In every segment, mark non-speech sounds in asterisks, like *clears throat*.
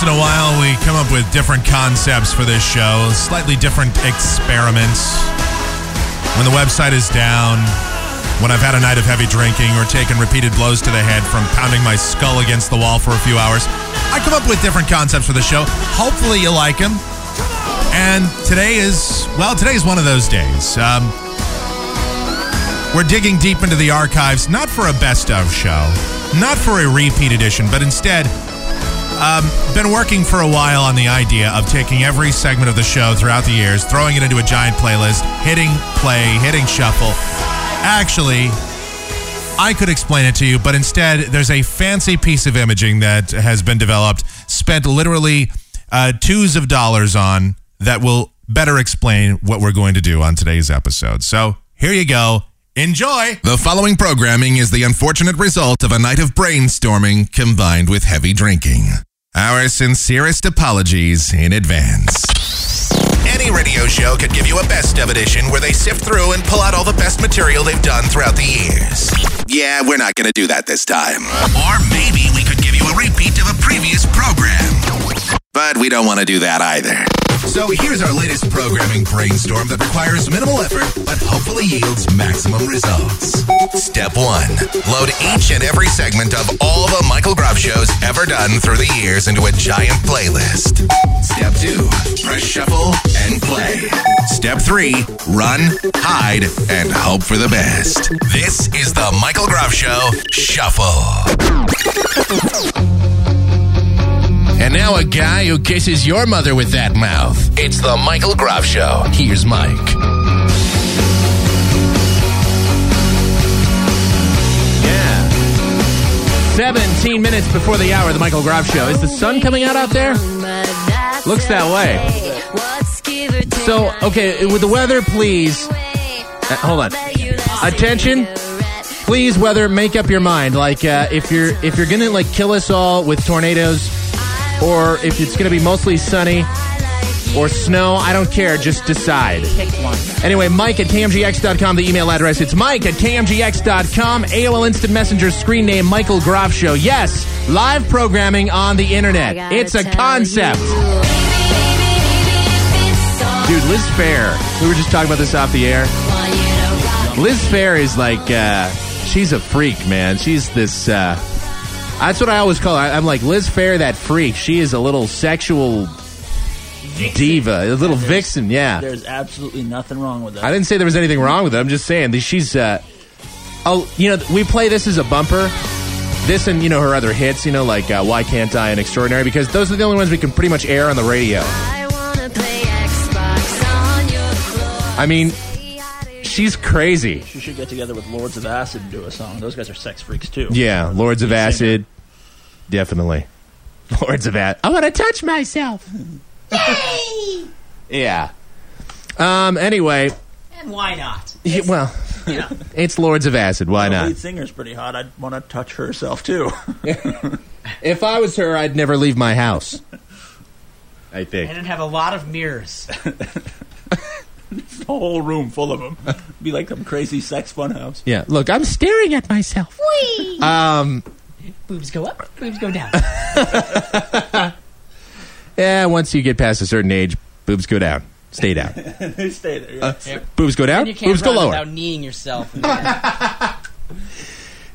once in a while, we come up with different concepts for this show, slightly different experiments. When the website is down, when I've had a night of heavy drinking or taken repeated blows to the head from pounding my skull against the wall for a few hours, I come up with different concepts for the show. Hopefully, you like them. And today is, well, today is one of those days. Um, we're digging deep into the archives, not for a best of show, not for a repeat edition, but instead, um, been working for a while on the idea of taking every segment of the show throughout the years, throwing it into a giant playlist, hitting play, hitting shuffle. Actually, I could explain it to you, but instead, there's a fancy piece of imaging that has been developed, spent literally uh, twos of dollars on, that will better explain what we're going to do on today's episode. So here you go. Enjoy! The following programming is the unfortunate result of a night of brainstorming combined with heavy drinking. Our sincerest apologies in advance. Any radio show could give you a best of edition where they sift through and pull out all the best material they've done throughout the years. Yeah, we're not going to do that this time. Or maybe we could give you a repeat of a previous program. But we don't want to do that either. So here's our latest programming brainstorm that requires minimal effort, but hopefully yields maximum results. Step one load each and every segment of all the Michael Groff shows ever done through the years into a giant playlist. Step two press shuffle and play. Step three run, hide, and hope for the best. This is the Michael Groff Show Shuffle. And now a guy who kisses your mother with that mouth. It's the Michael Groff Show. Here's Mike. Yeah. 17 minutes before the hour the Michael Groff Show. Is the sun coming out out there? Looks that way. So, okay, with the weather, please. Uh, hold on. Attention. Please, weather, make up your mind. Like, uh, if you're if you're gonna like kill us all with tornadoes, or if it's gonna be mostly sunny or snow, I don't care. Just decide. Anyway, Mike at KMGX.com, the email address. It's Mike at KMGX.com. AOL Instant Messenger screen name Michael Groff Show. Yes, live programming on the internet. It's a concept. Dude, Liz Phair. We were just talking about this off the air. Liz Phair is like, uh, she's a freak, man. She's this, uh, that's what I always call her. I- I'm like, Liz Phair, that freak. She is a little sexual diva, a little vixen, yeah. There's absolutely nothing wrong with that. I didn't say there was anything wrong with it. I'm just saying that she's. Uh, oh, you know, we play this as a bumper. This and you know her other hits, you know, like uh, "Why Can't I" and "Extraordinary," because those are the only ones we can pretty much air on the radio. I mean, she's crazy. She should get together with Lords of Acid and do a song. Those guys are sex freaks too. Yeah, Lords of Lead singer. Acid, definitely. *laughs* Lords of Acid. I want to touch myself. Yay! yeah. Um. Anyway, And why not? yeah, well, *laughs* it's Lords of Acid. Why The not? lead singer's pretty hot. I'd want to touch herself too. *laughs* If I was her, I'd never leave my house. I think. And it'd have a lot of mirrors. *laughs* the whole room full of them. *laughs* Be like some crazy sex fun house. Yeah. Look, I'm staring at myself. Um. boobs go up, boobs go down. *laughs* Yeah. Once you get past a certain age, boobs go down. Stay down. Stay there. Yeah. Yep. Boobs go down. You can't Boobs go run lower. without kneeing yourself.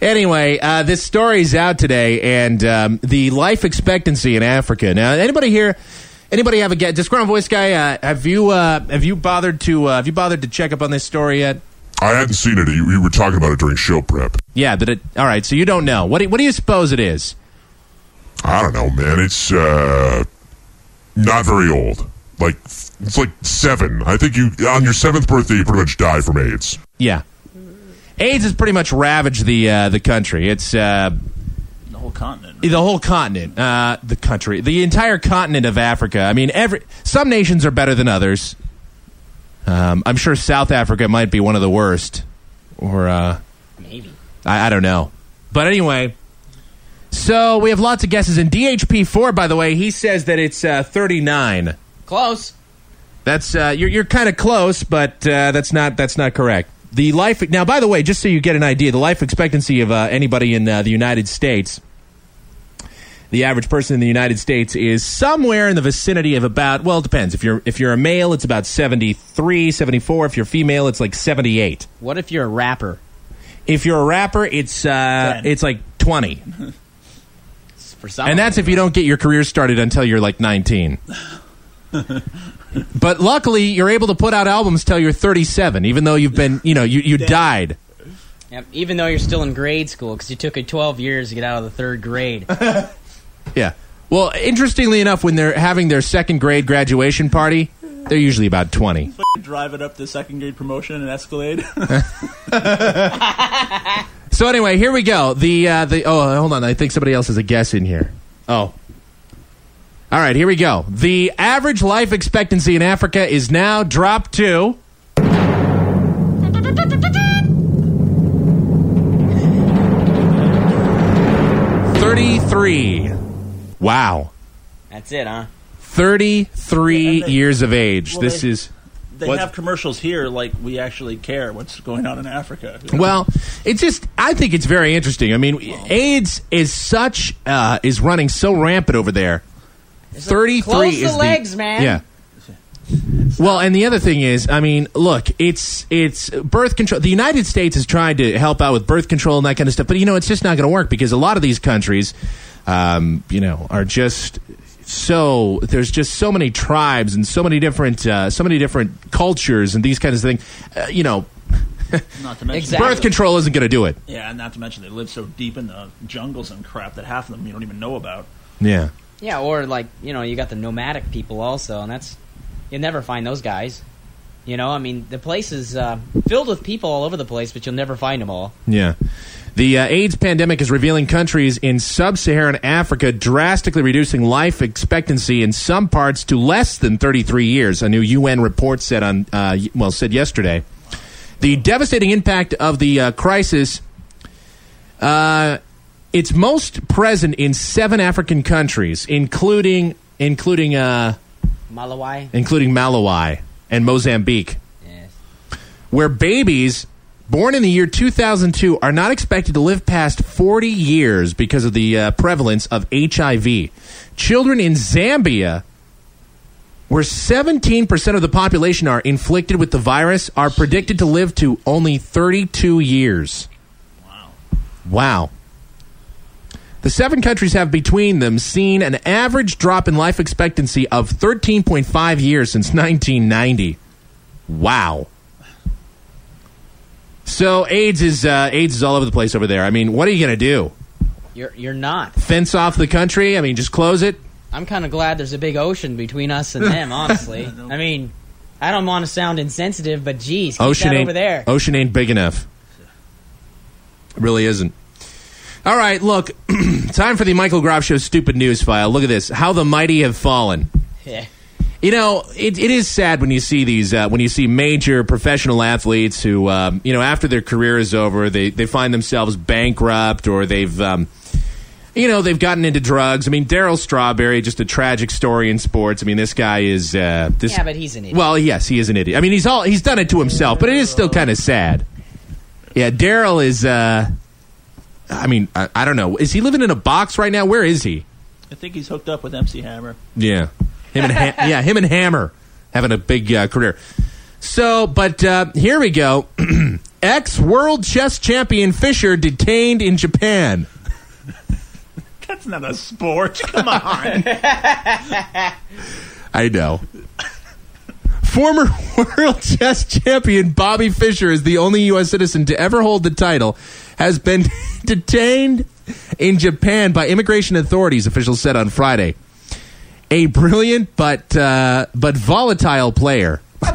Anyway, uh, this story's out today, and um, the life expectancy in Africa. Now, anybody here? Anybody have a get? Disgruntled voice guy, uh, have you uh, have you bothered to uh, have you bothered to check up on this story yet? I hadn't seen it. You, you were talking about it during show prep. Yeah. That it. All right. So you don't know. What do, what do you suppose it is? I don't know, man. It's uh, not very old. Like it's like seven. I think you on your seventh birthday you pretty much die from AIDS. Yeah. AIDS has pretty much ravaged the uh, the country. It's uh, The whole continent. the whole continent, uh, the country, the entire continent of Africa. I mean, every some nations are better than others. Um, I'm sure South Africa might be one of the worst, or uh, Maybe. I, I don't know. But anyway, so we have lots of guesses. And DHP4, by the way, he says that it's uh, 39. Close. That's uh, you're you're kind of close, but uh, that's not that's not correct. The life now, by the way, just so you get an idea, the life expectancy of uh, anybody in uh, the United States, the average person in the United States is somewhere in the vicinity of about well, it depends. If you're if you're a male, it's about 73, 74. If you're female, it's like 78. What if you're a rapper? If you're a rapper, it's uh, it's like 20. *laughs* For some, And that's if you don't get your career started until you're like 19. *laughs* but luckily, you're able to put out albums till you're 37, even though you've been, you know, you, you died. Yep, even though you're still in grade school because you took it 12 years to get out of the third grade. *laughs* Yeah. Well, interestingly enough, when they're having their second grade graduation party, they're usually about 20. Driving up to second grade promotion in Escalade. *laughs* *laughs* So anyway, here we go. The uh, the oh, hold on. I think somebody else has a guess in here. Oh. All right, here we go. The average life expectancy in Africa is now dropped to Thirty-three. Wow, That's it, huh? thirty-three Yeah, they- years of age. well, this they- is They What? have commercials here like we actually care what's going on in Africa. Well, it's just I think it's very interesting. I mean, AIDS is such uh, is running so rampant over there. Thirty three Close the is legs, man. Yeah. Well, and the other thing is, I mean, look, it's it's birth control. The United States is trying to help out with birth control and that kind of stuff, but you know, it's just not going to work because a lot of these countries, um, you know, are just so there's just so many tribes and so many different uh, so many different cultures and these kinds of things. Uh, you know, *laughs* not to mention Exactly. birth control isn't going to do it. Yeah, and not to mention they live so deep in the jungles and crap that half of them you don't even know about. Yeah. Yeah, or like you know, you got the nomadic people also, and that's you'll never find those guys. You know, I mean, the place is uh, filled with people all over the place, but you'll never find them all. Yeah. The uh, AIDS pandemic is revealing countries in sub Saharan Africa drastically reducing life expectancy in some parts to less than 33 years, a new UN report said, on, uh, well, said yesterday. The devastating impact of the uh, crisis. Uh, it's most present in seven African countries, including including uh, Malawi. including Malawi and Mozambique Yes. where babies born in the year 2002 are not expected to live past 40 years because of the uh, prevalence of HIV. Children in Zambia, where 17% of the population are inflicted with the virus, are predicted to live to only 32 years. Wow. Wow. The seven countries have between them seen an average drop in life expectancy of 13.5 years since 1990. Wow. So AIDS is uh, AIDS is all over the place over there. I mean, what are you going to do? You're you're not. Fence off the country? I mean, just close it? I'm kind of glad there's a big ocean between us and them. *laughs* Honestly, I mean, I don't want to sound insensitive, but geez, keep Ocean that ain't over there. Ocean ain't big enough. It really isn't. All right, look, *clears throat* time for the Michael Groff Show stupid news file. Look at this: how the mighty have fallen. Yeah. You know, it, it is sad when you see these uh, when you see major professional athletes who, um, you know, after their career is over, they they find themselves bankrupt or they've. Um, you know they've gotten into drugs. I mean, Darryl Strawberry, just a tragic story in sports. I mean, this guy is uh, this. Yeah, but he's an idiot. Well, yes, he is an idiot. I mean, he's all he's done it to himself, but it is still kind of sad. Yeah, Darryl is. Uh, I mean, I, I don't know. Is he living in a box right now? Where is he? I think he's hooked up with MC Hammer. Yeah, him and ha- yeah, him and Hammer having a big uh, career. So, but uh, here we go. *clears throat* Ex world chess champion Fischer detained in Japan. That's not a sport. Come on. *laughs* I know. Former *laughs* world chess champion Bobby Fischer is the only U.S. citizen to ever hold the title. Has been *laughs* detained in Japan by immigration authorities. Officials said on Friday. A brilliant but uh, but volatile player. they,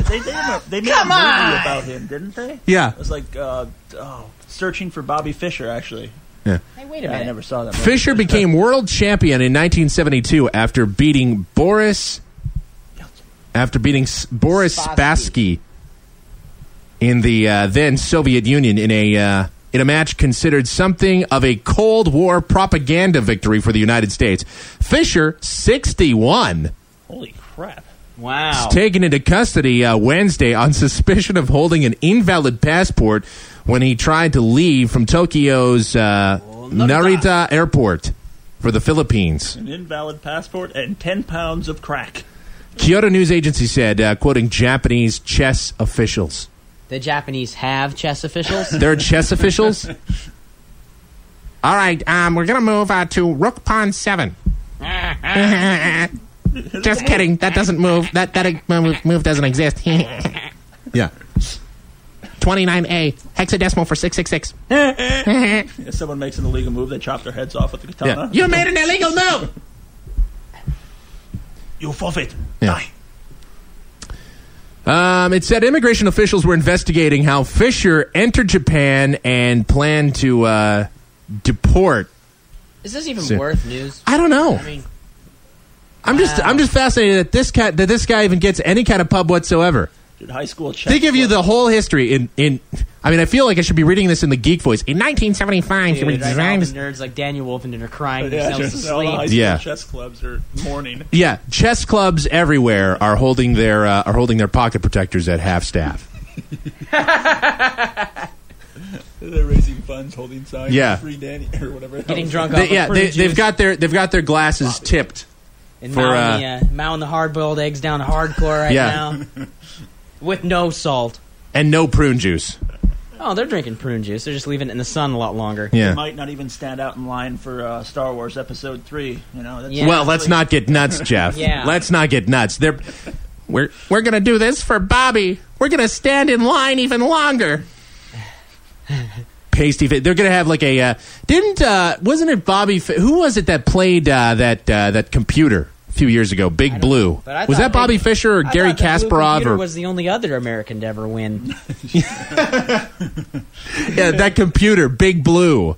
they, made a, they made Come a movie on. about him, didn't they? Yeah. It was like uh, oh, searching for Bobby Fischer. Actually, Yeah. hey, wait a yeah, I never saw that. movie. Fischer became world champion in 1972 after beating Boris after beating S- Boris Spassky. Spassky in the uh, then Soviet Union in a uh, in a match considered something of a Cold War propaganda victory for the United States. Fischer, 61, Holy crap! Wow. was taken into custody uh, Wednesday on suspicion of holding an invalid passport when he tried to leave from Tokyo's uh, Narita. Narita Airport. for the Philippines. An invalid passport and 10 pounds of crack. Kyodo News Agency said, uh, quoting Japanese chess officials. The Japanese have chess officials. They're chess officials? All right, um, we're going to move uh, to Rook Pawn 7. *laughs* Just kidding. That doesn't move. That that move, move doesn't exist. *laughs* yeah. 29A, hexadecimal for 666. If someone makes an illegal move, they chop their heads off with the katana. You made an illegal move. You forfeit. Yeah. Die. Um, it said immigration officials were investigating how Fischer entered Japan and planned to uh, deport. Is this even worth news? I don't know. I mean, I'm just Wow. I'm just fascinated that this cat that this guy even gets any kind of pub whatsoever. Dude, high school chess. They give you the whole history in in. I mean, I feel like I should be reading this in the geek voice. In 1975, he dude, right now nerds like Daniel Wolfenden are crying Yeah, themselves to just all the high sleep. Yeah. chess clubs are mourning. Yeah, chess clubs everywhere are holding their uh, are holding their pocket protectors at half staff. *laughs* They're raising funds, holding signs. Yeah. Free Danny *laughs* or whatever. Getting drunk They, off yeah, of they, they've juice got their they've got their glasses tipped. and for, mowing, the, uh, mowing the hard-boiled eggs down to hardcore right Yeah. now *laughs* with no salt. and no prune juice. Oh, they're drinking prune juice. They're just leaving it in the sun a lot longer. Yeah. They might not even stand out in line for uh, Star Wars Episode Three. You know. That's Yeah. Well, let's not get nuts, *laughs* Jeff. Yeah. Let's not get nuts. They're we're we're gonna do this for Bobby. We're gonna stand in line even longer. Pasty. fa- They're gonna have like a. Uh, didn't uh, wasn't it Bobby? Fa- Who was it that played uh, that uh, that computer a few years ago? Big Blue. Was that Bobby Big- Fischer or I Gary thought that Blue Kasparov Computer or was the only other American to ever win. *laughs* yeah, that computer, Big Blue.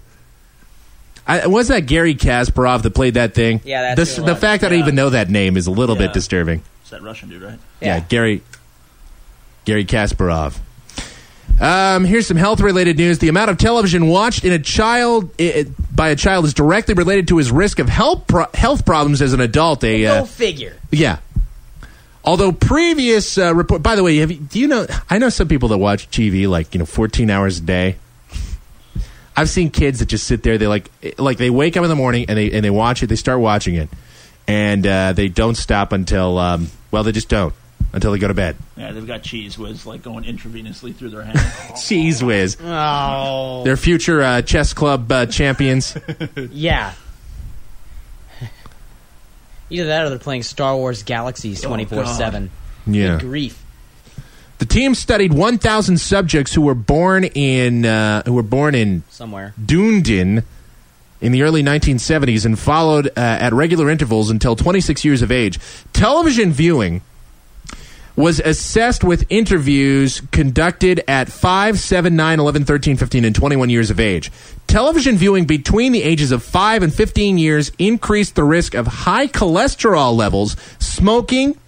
I, was that Gary Kasparov that played that thing? Yeah, the, that's who it the was. fact that I Yeah. even know that name is a little Yeah. bit disturbing. It's that Russian dude, right? Yeah, Yeah. Gary Gary Kasparov. Um, here's some health related news. The amount of television watched in a child i by a child is directly related to his risk of health pro- health problems as an adult. A Go uh, figure. yeah. Although previous uh, report, by the way, have you, do you know? I know some people that watch TV like you know 14 hours a day. I've seen kids that just sit there. They like like they wake up in the morning and they and they watch it. They start watching it, and uh, they don't stop until um, well, they just don't until they go to bed. Yeah, they've got Cheez Whiz like going intravenously through their hand. *laughs* Cheez Whiz. Oh, They're future uh, chess club uh, champions. *laughs* yeah. Either that or they're playing Star Wars Galaxies twenty four seven. Yeah. Grief. The team studied 1,000 subjects who were born in uh, who were born in Somewhere. Dunedin in the early 1970s and followed uh, at regular intervals until 26 years of age. Television viewing was assessed with interviews conducted at 5, 7, 9, 11, 13, 15, and 21 years of age. Television viewing between the ages of 5 and 15 years increased the risk of high cholesterol levels, smoking,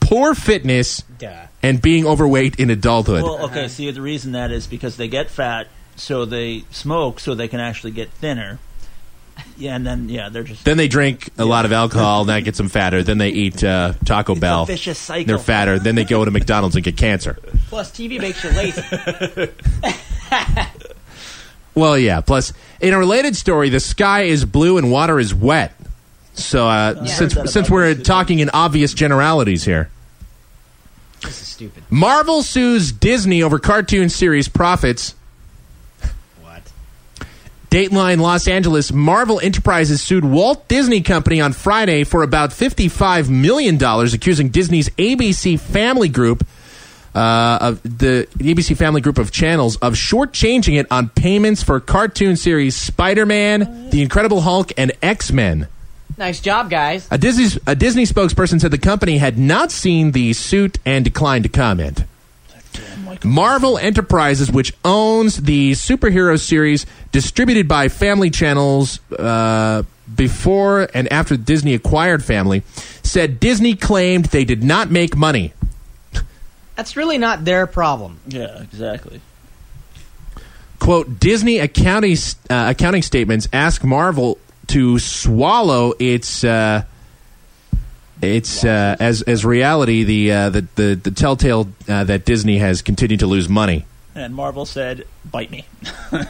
poor fitness, Duh. and being overweight in adulthood. well, okay. See, the reason that is because they get fat, so they smoke, so they can actually get thinner. Yeah, and then yeah, they're just Then they drink a lot of alcohol, and that gets them fatter. Then they eat uh, Taco Bell. vicious cycle. They're fatter. Then they go to McDonald's and get cancer. Plus, TV makes you lazy. *laughs* Well, yeah. Plus, in a related story, the sky is blue and water is wet. So, uh, I since that since about we're talking in obvious generalities here, this is stupid. Marvel sues Disney over cartoon series profits. Dateline Los Angeles, Marvel Enterprises sued Walt Disney Company on Friday for about $55 million, accusing Disney's ABC Family Group, uh, of the ABC Family Group of channels, of shortchanging it on payments for cartoon series Spider Man, The Incredible Hulk, and X Men. Nice job, guys. A Disney, a Disney spokesperson said the company had not seen the suit and declined to comment. Marvel Enterprises, which owns the superhero series distributed by Family Channels uh, before and after Disney acquired Family, said Disney claimed they did not make money. That's really not their problem. yeah, exactly. Quote, Disney accounting, uh, accounting statements ask Marvel to swallow its. Uh, it's uh, as as reality the uh, the, the the telltale uh, that Disney has continued to lose money. And Marvel said, "Bite me." *laughs*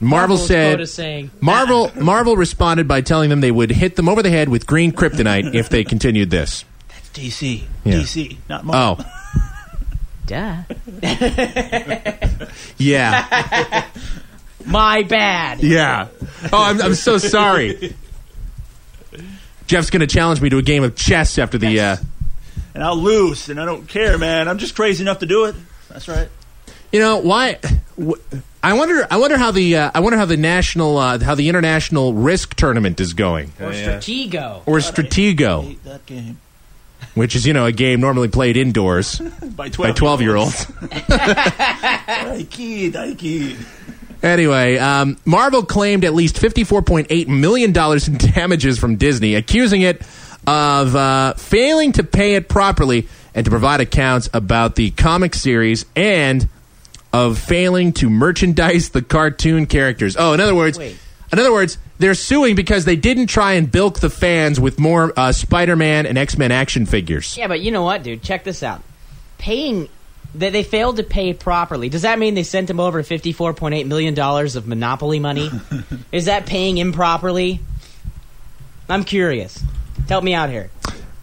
Marvel Marvel's said saying, Marvel Marvel responded by telling them they would hit them over the head with green kryptonite if they continued this. It's DC. Yeah. DC, not Marvel. Oh, *laughs* Duh. *laughs* yeah, My bad. yeah. Oh, I'm, I'm so sorry. Jeff's going to challenge me to a game of chess after the. Uh, And I'll lose, and I don't care, man. I'm just crazy enough to do it. That's right. you know why? wh- I wonder. I wonder how the. Uh, I wonder how the national. Uh, how the international risk tournament is going, Or Stratego. or I Stratego, hate that game. which is you know a game normally played indoors *laughs* By 12, by twelve year olds. I kid, I kid. Anyway, um, Marvel claimed at least $54.8 million in *laughs* damages from Disney, accusing it of uh, failing to pay it properly and to provide accounts about the comic series and of failing to merchandise the cartoon characters. Oh, in other words, Wait. in other words, they're suing because they didn't try and bilk the fans with more uh, Spider-Man and X-Men action figures. Yeah, but you know what, dude? Check this out. Paying. They, they failed to pay properly. Does that mean they sent him over $54.8 million of monopoly money? *laughs* Is that paying improperly? I'm curious. Help me out here.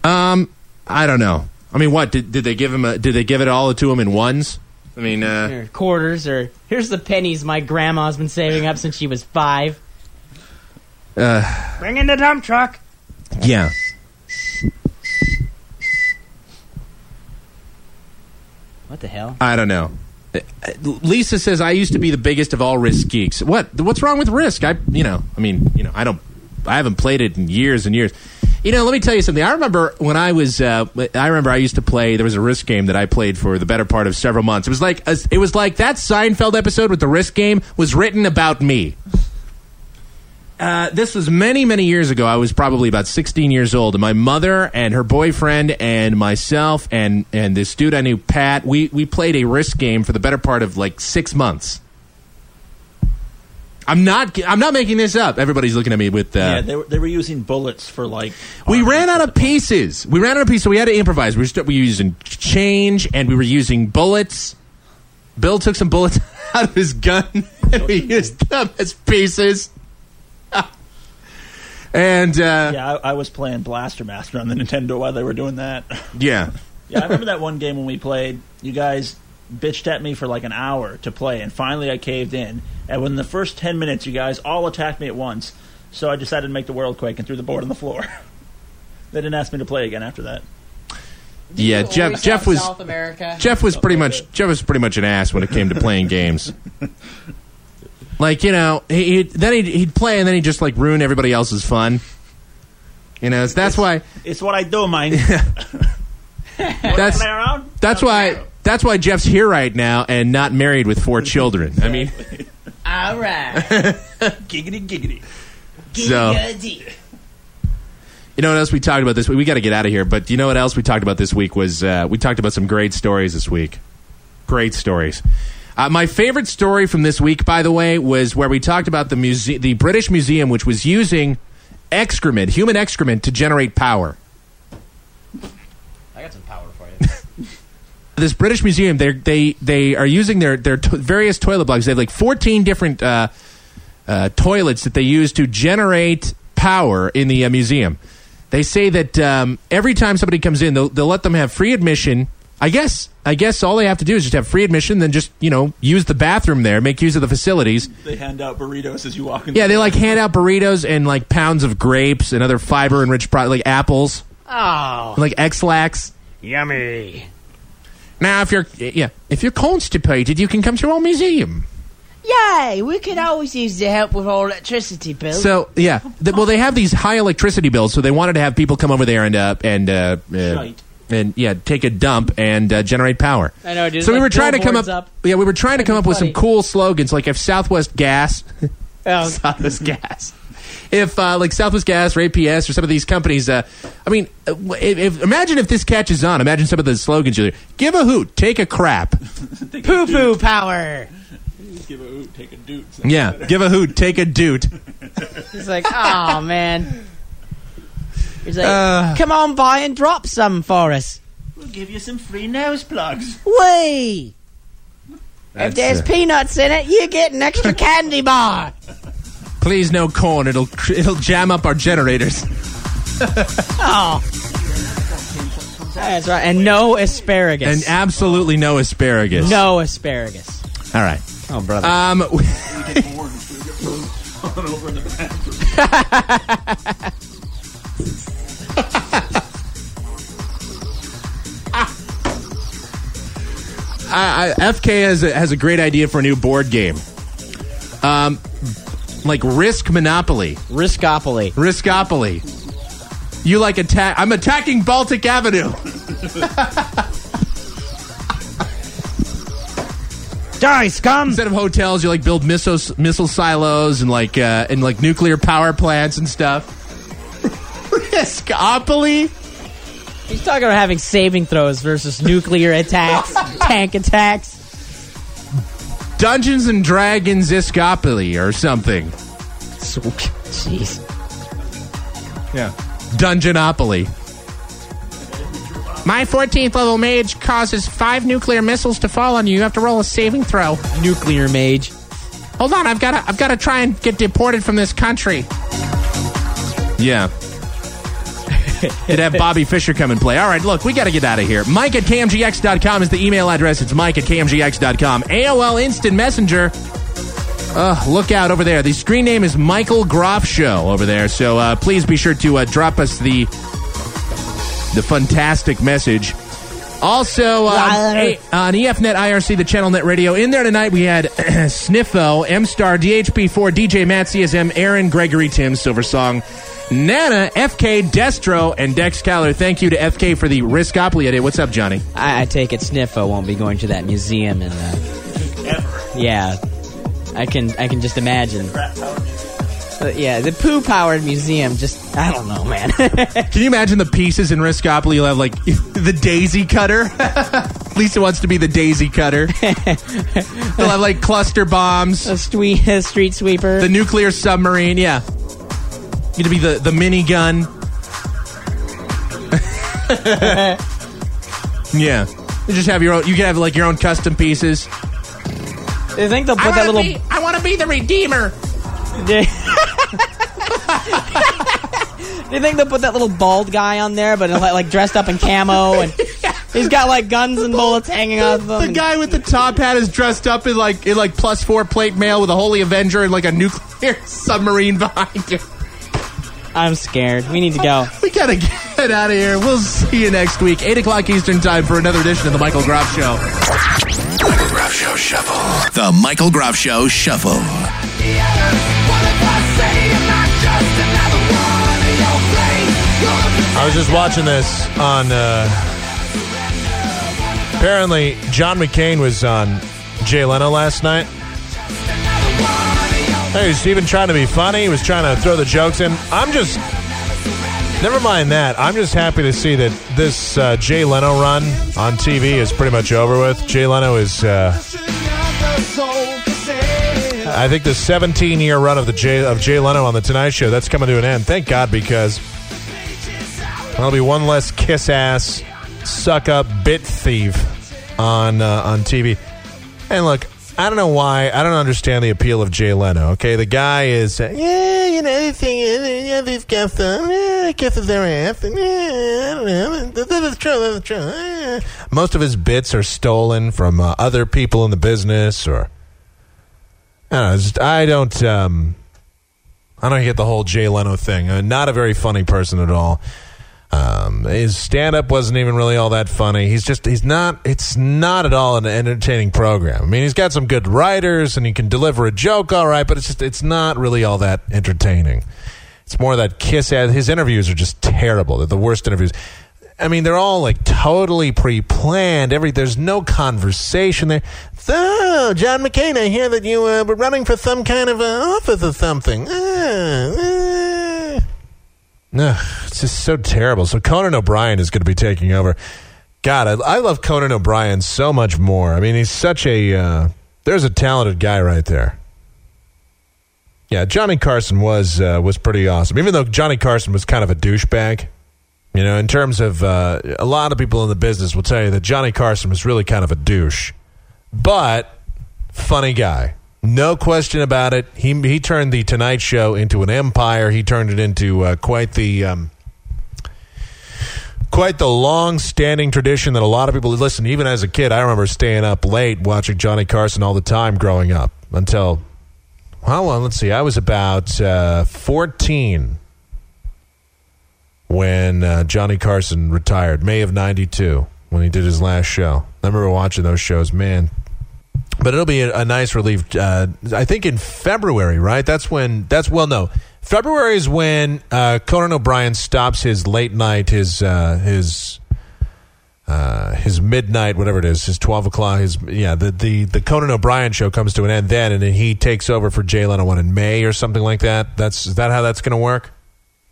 Um, I don't know. I mean, what did, did they give him? A, did they give it all to him in ones? I mean, uh, Or quarters, or here's the pennies my grandma's been saving up since she was five. uh, Bring in the dump truck. yeah. What the hell? I don't know. Uh, Lisa says I used to be the biggest of all Risk geeks. What? What's wrong with Risk? I, you know, I mean, you know, I don't, I haven't played it in years and years. You know, let me tell you something. I remember when I was, uh, I remember I used to play. There was a Risk game that I played for the better part of several months. It was like, a, it was like that Seinfeld episode with the Risk game was written about me. Uh, this was many, many years ago. I was probably about 16 years old, and my mother and her boyfriend and myself and and this dude I knew, Pat, we we played a risk game for the better part of like six months. I'm not I'm not making this up. Everybody's looking at me with. Uh, Yeah, they were, they were using bullets for like. we ran out of pieces. We ran out of pieces, so we had to improvise. We were, st- we were using change, and we were using bullets. Bill took some bullets *laughs* out of his gun, and we used them as pieces. And uh, Yeah, I, I was playing Blaster Master on the Nintendo while they were doing that. *laughs* yeah. Yeah, I remember that one game when we played. You guys bitched at me for like an hour to play, and finally I caved in. And within the first ten minutes, you guys all attacked me at once. So I decided to make the world quake and threw the board on the floor. *laughs* they didn't ask me to play again after that. Yeah, Jeff. Jeff was South America. Jeff was pretty much Jeff was pretty much an ass when it came to playing *laughs* games. Like you know, he, he then he'd, he'd play and then he'd just like ruin everybody else's fun. You know, so that's why It's what I do, man. *laughs* that's that's why that's why Jeff's here right now and not married with four children. I mean, *laughs* All right. *laughs* Giggity, giggity. so you know what else we talked about this week? We got to get out of here, but you know what else we talked about this week was uh, we talked about some great stories this week. Great stories. Uh, my favorite story from this week, by the way, was where we talked about the muse- the British Museum, which was using excrement, human excrement, to generate power. I got some power for you. *laughs* This British Museum, they they they are using their their to- various toilet blocks. They have like fourteen different uh, uh, toilets that they use to generate power in the uh, museum. They say that um, every time somebody comes in, they'll, they'll let them have free admission. I guess I guess all they have to do is just have free admission, then just you know use the bathroom there, make use of the facilities. They hand out burritos as you walk in. Yeah, they like hand out burritos and like pounds of grapes and other fiber enriched products like apples, Oh, like Ex-Lax. yummy. Now, if you're yeah, if you're constipated, you can come to our museum. Yay, we could always use the help with our electricity bill. So yeah, th- well they have these high electricity bills, so they wanted to have people come over there and uh, and uh, uh, Shite. And yeah, take a dump and uh, generate power. I know, dude. So we were trying to come up, up. yeah, we were trying to come up with some cool slogans, like if Southwest Gas, *laughs* Oh, Southwest Gas, if uh, like Southwest Gas or APS or some of these companies. Uh, I mean, uh, if, if, imagine if this catches on. Imagine some of the slogans. You give a hoot, take a crap. *laughs* poo poo power. Give a hoot, take a doot. Yeah, give a hoot, take a doot. He's like, oh man. He's like, Uh. come on by and drop some for us. We'll give you some free nose plugs. Whee! If there's uh, peanuts in it, you get an extra *laughs* candy bar. Please no corn. It'll it'll jam up our generators. *laughs* Oh. That's right. And no asparagus. And absolutely no asparagus. no asparagus. All right. Oh, brother. Um, *laughs* *laughs* I, I, FK has a, has a great idea for a new board game. Um, like Risk Monopoly. Riscopoly. Riskopoly. You like attack? I'm attacking Baltic Avenue. *laughs* Die, scum. Instead of hotels, you like build missile missile silos and like uh, and like nuclear power plants and stuff. Riskopoly. He's talking about having saving throws versus nuclear *laughs* attacks, tank attacks. Dungeons and Dragons Iskopoly or something. So, jeez. Yeah. Dungeonopoly. My 14th level mage causes five nuclear missiles to fall on you. You have to roll a saving throw. Nuclear mage. Hold on, I've got to I've got to try and get deported from this country. Yeah. *laughs* It'd have Bobby Fischer come and play. All right, look, we got to get out of here. Mike at KMGX.com is the email address. It's Mike at KMGX.com. AOL Instant Messenger. Uh, look out over there. The screen name is Michael Groff Show over there. So uh, please be sure to uh, drop us the the fantastic message. Also, uh, a- on EFNet IRC, the Channel Net Radio. In there tonight, we had *clears throat* Sniffo, M Star, DHP4, DJ Matt, CSM, Aaron, Gregory, Tim, Silver Song, Nana, FK, Destro, and Dex Caller. Thank you to FK for the Riskopoly idea. What's up, Johnny? I, I take it Sniffo won't be going to that museum and uh, yeah, I can I can just imagine. Uh, yeah, the poo powered museum. Just I don't know, man. *laughs* Can you imagine the pieces in Riskopoly? You'll have like *laughs* the daisy cutter. *laughs* Lisa wants to be the daisy cutter. They'll have like cluster bombs, a, street, a street sweeper. the nuclear submarine. Yeah, you to be the the minigun. *laughs* yeah, you just have your own. You can have like your own custom pieces. I think they'll put that little. I want to be the redeemer. Do *laughs* you think they'll put that little bald guy on there, but like, like dressed up in camo and *laughs* he's got like guns and bullets hanging off of him? The guy with the top hat is dressed up in like in like plus four plate mail with a holy avenger and like a nuclear submarine behind him. I'm scared. We need to go. We gotta get out of here. We'll see you next week, eight o'clock Eastern time for another edition of the Michael Groff Show. Michael Groff Show Shuffle. The Michael Groff Show Shuffle. I was just watching this on. Uh, apparently, John McCain was on Jay Leno last night. Hey, he's even trying to be funny. He was trying to throw the jokes in. I'm just. Never mind that. I'm just happy to see that this uh, Jay Leno run on TV is pretty much over with. Jay Leno is. Uh, I think the 17 year run of the Jay of Jay Leno on the Tonight Show that's coming to an end. Thank God because That'll be one less kiss ass, suck up bit thief on uh, on TV. And look, I don't know why. I don't understand the appeal of Jay Leno. Okay, the guy is uh, yeah, you know, the thing is, yeah, these guys, uh, yeah, kisses their ass, and, yeah, I don't know, this is true, this is true. eh. Most of his bits are stolen from uh, other people in the business, or I don't know. Just, I don't. Um, I don't get the whole Jay Leno thing. Uh, not a very funny person at all. Um, his stand up wasn't even really all that funny. He's just, he's not, it's not at all an entertaining program. I mean, he's got some good writers and he can deliver a joke all right, but it's just, it's not really all that entertaining. It's more that kiss ass. His interviews are just terrible. They're the worst interviews. I mean, they're all like totally pre-planned. Every there's no conversation there. So, John McCain, I hear that you uh, were running for some kind of uh, office or something. Uh, uh. No, it's just so terrible. So Conan O'Brien is going to be taking over. God, I, I love Conan O'Brien so much more. I mean, he's such a uh, there's a talented guy right there. Yeah, Johnny Carson was uh, was pretty awesome. Even though Johnny Carson was kind of a douchebag, you know, in terms of uh, a lot of people in the business will tell you that Johnny Carson was really kind of a douche. But funny guy. No question about it. He he turned the Tonight Show into an empire. He turned it into uh, quite the um, quite the long-standing tradition that a lot of people listen. Even as a kid, I remember staying up late watching Johnny Carson all the time growing up until well, let's see, I was about uh, fourteen when uh, Johnny Carson retired, May of '92, when he did his last show. I remember watching those shows, man. But it'll be a, a nice relief. Uh, I think in February, right? That's when. That's well, no. February is when uh, Conan O'Brien stops his late night, his uh, his uh, his midnight, whatever it is, his twelve o'clock. His yeah, the, the the Conan O'Brien show comes to an end then, and then he takes over for Jay Leno one in May or something like that. That's is that how that's going to work?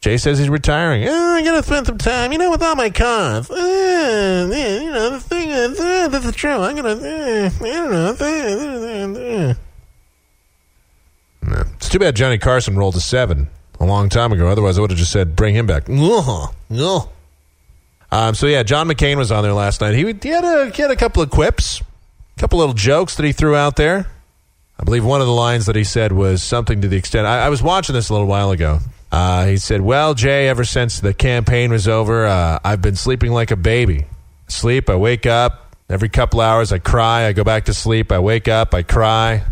Jay says he's retiring. Oh, I gotta spend some time, you know, with all my cars. Uh, yeah, you know, the thing is, uh, this is true. I'm gonna, uh, I don't know. It's too bad Johnny Carson rolled a seven a long time ago. Otherwise, I would have just said, bring him back. Um, so, yeah, John McCain was on there last night. He, he, had a, he had a couple of quips, a couple little jokes that he threw out there. I believe one of the lines that he said was something to the extent I, I was watching this a little while ago. Uh, he said, Well, Jay, ever since the campaign was over, uh, I've been sleeping like a baby. Sleep, I wake up. Every couple hours, I cry. I go back to sleep. I wake up. I cry.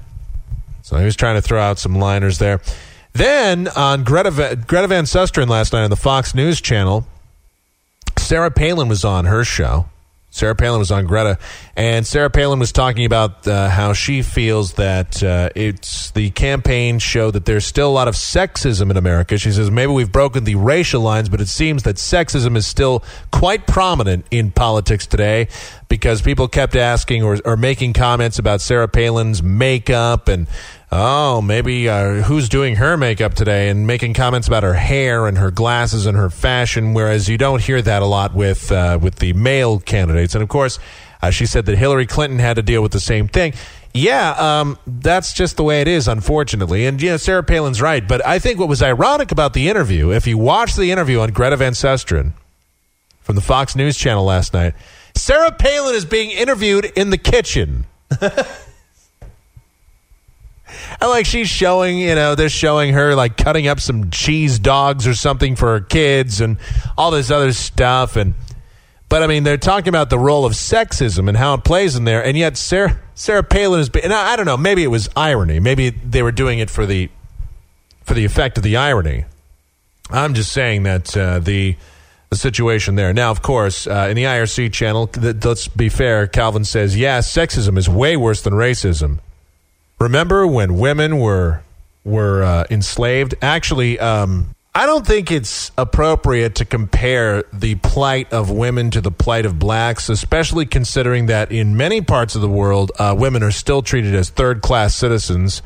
So he was trying to throw out some liners there. Then on Greta, Greta Van Susteren last night on the Fox News channel, Sarah Palin was on her show. Sarah Palin was on Greta, and Sarah Palin was talking about uh, how she feels that uh, it's the campaign show that there's still a lot of sexism in America. She says maybe we've broken the racial lines, but it seems that sexism is still quite prominent in politics today because people kept asking or, or making comments about Sarah Palin's makeup and oh, maybe uh, who's doing her makeup today and making comments about her hair and her glasses and her fashion, whereas you don't hear that a lot with uh, with the male candidates. And of course, uh, she said that Hillary Clinton had to deal with the same thing. Yeah, um, that's just the way it is, unfortunately. And know, Sarah Palin's right. But I think what was ironic about the interview, if you watch the interview on Greta Van Susteren from the Fox News channel last night, Sarah Palin is being interviewed in the kitchen. *laughs* And like she's showing, you know, they're showing her like cutting up some cheese dogs or something for her kids and all this other stuff. And but I mean, they're talking about the role of sexism and how it plays in there. And yet, Sarah Sarah Palin is. And I, I don't know. Maybe it was irony. Maybe they were doing it for the for the effect of the irony. I'm just saying that uh, the the situation there. Now, of course, uh, in the IRC channel, th- let's be fair. Calvin says, "Yeah, sexism is way worse than racism." Remember when women were were uh, enslaved? Actually, um, I don't think it's appropriate to compare the plight of women to the plight of blacks, especially considering that in many parts of the world, uh, women are still treated as third class citizens.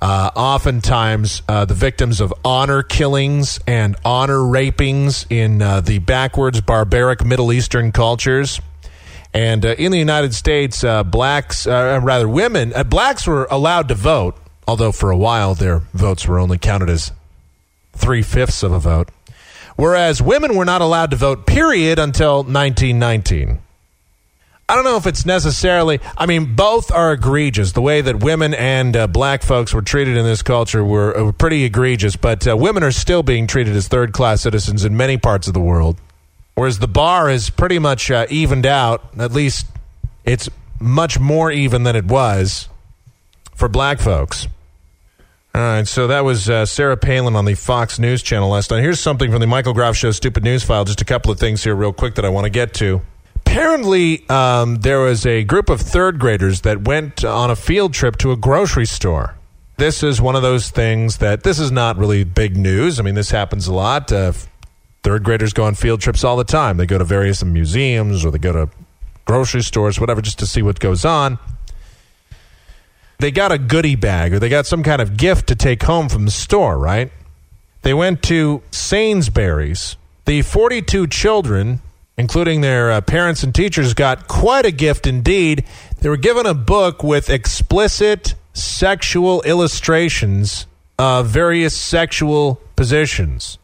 Uh, oftentimes, uh, the victims of honor killings and honor rapings in uh, the backwards, barbaric Middle Eastern cultures. And uh, in the United States, uh, blacks, uh, rather women, blacks were allowed to vote, although for a while their votes were only counted as three fifths of a vote. Whereas women were not allowed to vote, period, until 1919. I don't know if it's necessarily. I mean, both are egregious. The way that women and uh, black folks were treated in this culture were, uh, pretty egregious, but uh, women are still being treated as third class citizens in many parts of the world. Whereas the bar is pretty much uh, evened out. At least it's much more even than it was for black folks. All right, so that was uh, Sarah Palin on the Fox News channel last night. Here's something from the Michael Groff Show Stupid News File. Just a couple of things here, real quick, that I want to get to. Apparently, um, there was a group of third graders that went on a field trip to a grocery store. This is one of those things that this is not really big news. I mean, this happens a lot. Uh, Third graders go on field trips all the time. They go to various museums or they go to grocery stores, whatever, just to see what goes on. They got a goodie bag or they got some kind of gift to take home from the store, right? They went to Sainsbury's. The 42 children, including their uh, parents and teachers, got quite a gift indeed. They were given a book with explicit sexual illustrations of various sexual positions.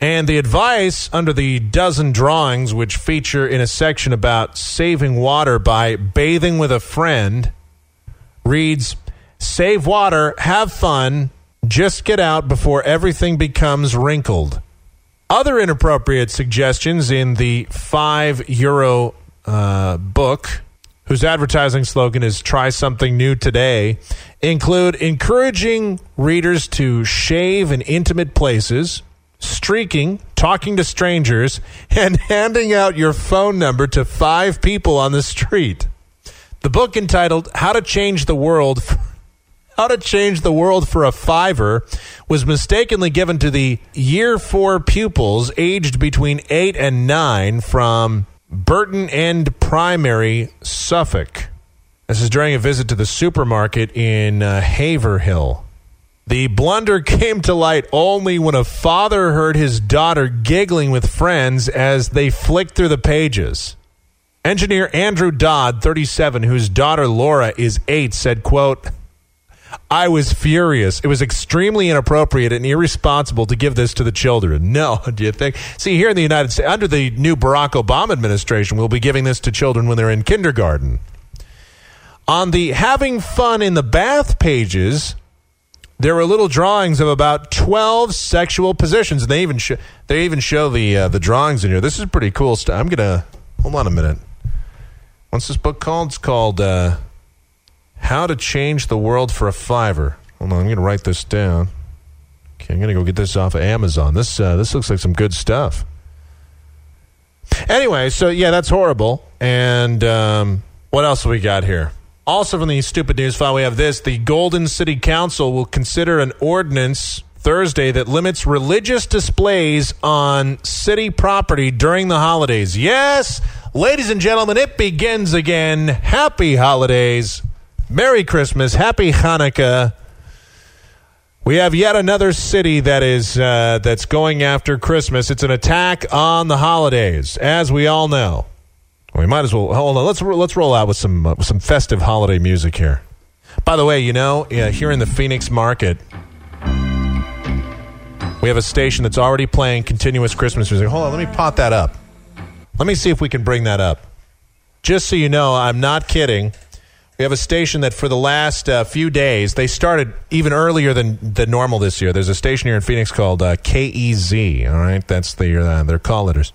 And the advice under the dozen drawings, which feature in a section about saving water by bathing with a friend, reads Save water, have fun, just get out before everything becomes wrinkled. Other inappropriate suggestions in the five euro uh, book, whose advertising slogan is Try Something New Today, include encouraging readers to shave in intimate places, streaking, talking to strangers, *laughs* and handing out your phone number to five people on the street. The book entitled How to Change the World *laughs* How to Change the World for a Fiver was mistakenly given to the year 4 pupils aged between 8 and 9 from Burton End Primary, Suffolk. This is during a visit to the supermarket in uh, Haverhill. The blunder came to light only when a father heard his daughter giggling with friends as they flicked through the pages. Engineer Andrew Dodd, 37, whose daughter Laura is 8, said, quote, I was furious. It was extremely inappropriate and irresponsible to give this to the children. *laughs* No, do you think? See, here in the United States, under the new Barack Obama administration, we'll be giving this to children when they're in kindergarten. On the having fun in the bath pages, there were little drawings of about 12 sexual positions. And they even show, they even show the uh, the drawings in here. This is pretty cool stuff. I'm to hold on a minute. What's this book called? It's called uh, How to Change the World for a Fiver. Hold on, I'm to write this down. Okay, I'm to go get this off of Amazon. This uh, this looks like some good stuff. Anyway, so yeah, that's horrible. And um, what else we got here? Also, from the stupid news file, we have this: the Golden City Council will consider an ordinance Thursday that limits religious displays on city property during the holidays. Yes, ladies and gentlemen, it begins again. Happy holidays. Merry Christmas. Happy Hanukkah. We have yet another city that is uh, that's going after Christmas. It's an attack on the holidays, as we all know. We might as well hold on. Let's let's roll out with some uh, some festive holiday music here. By the way, you know, here in the Phoenix market, we have a station that's already playing continuous Christmas music. Hold on, let me pot that up. Let me see if we can bring that up. Just so you know, I'm not kidding. We have a station that for the last uh, few days, they started even earlier than, than normal this year. There's a station here in Phoenix called uh, KEZ. All right, that's the, uh, their call letters.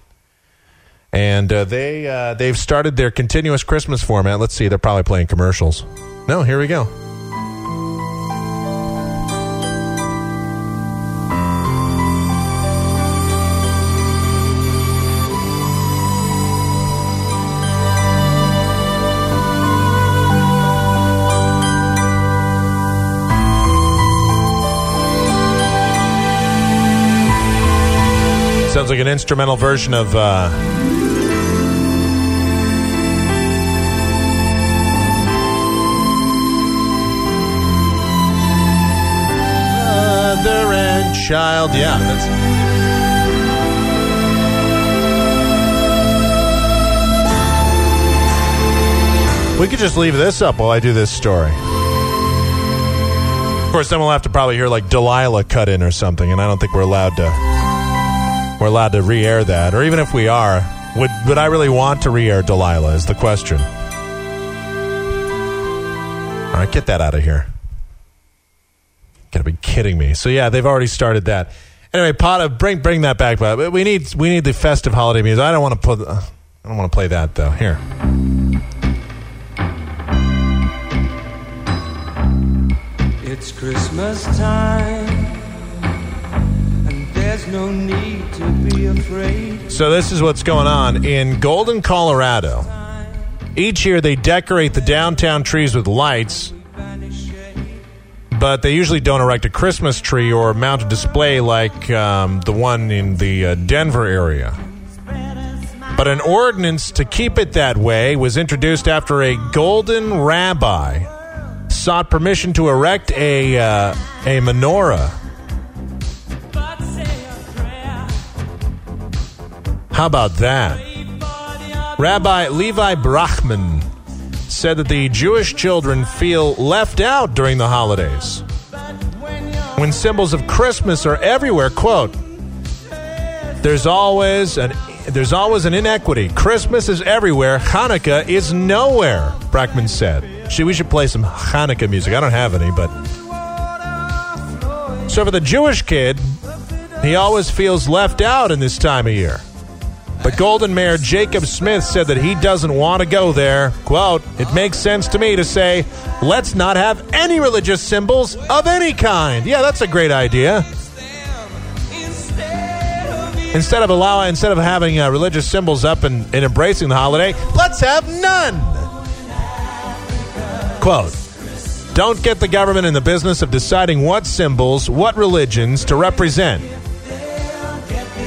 And uh, they uh, they've started their continuous Christmas format. Let's see, they're probably playing commercials. No, here we go. Sounds like an instrumental version of. Uh, child. Yeah, that's. We could just leave this up while I do this story. Of course, then we'll have to probably hear like Delilah cut in or something, and I don't think we're allowed to. We're allowed to re-air that, or even if we are, would would I really want to re-air Delilah? Is the question. All right, get that out of here. Gotta be kidding me. So yeah, they've already started that. Anyway, Potta, bring bring that back. But we need we need the festive holiday music. I don't want to put. Uh, I don't want to play that though. Here. It's Christmas time, and there's no need to be afraid. So this is what's going on in Golden, Colorado. Each year they decorate the downtown trees with lights, but they usually don't erect a Christmas tree or mount a display like um, the one in the uh, Denver area. But an ordinance to keep it that way was introduced after a golden rabbi sought permission to erect a uh, a menorah. How about that? Rabbi Levi Brackman said that the Jewish children feel left out during the holidays. When symbols of Christmas are everywhere, quote, there's always an there's always an inequity. Christmas is everywhere, Hanukkah is nowhere, Brackman said. She, we should play some Hanukkah music. I don't have any, but. So for the Jewish kid, he always feels left out in this time of year. But Golden Mayor Jacob Smith said that he doesn't want to go there. Quote, it makes sense to me to say, let's not have any religious symbols of any kind. Yeah, that's a great idea. Instead of allowing, instead of having uh, religious symbols up and, and embracing the holiday, let's have none. Quote, don't get the government in the business of deciding what symbols, what religions to represent.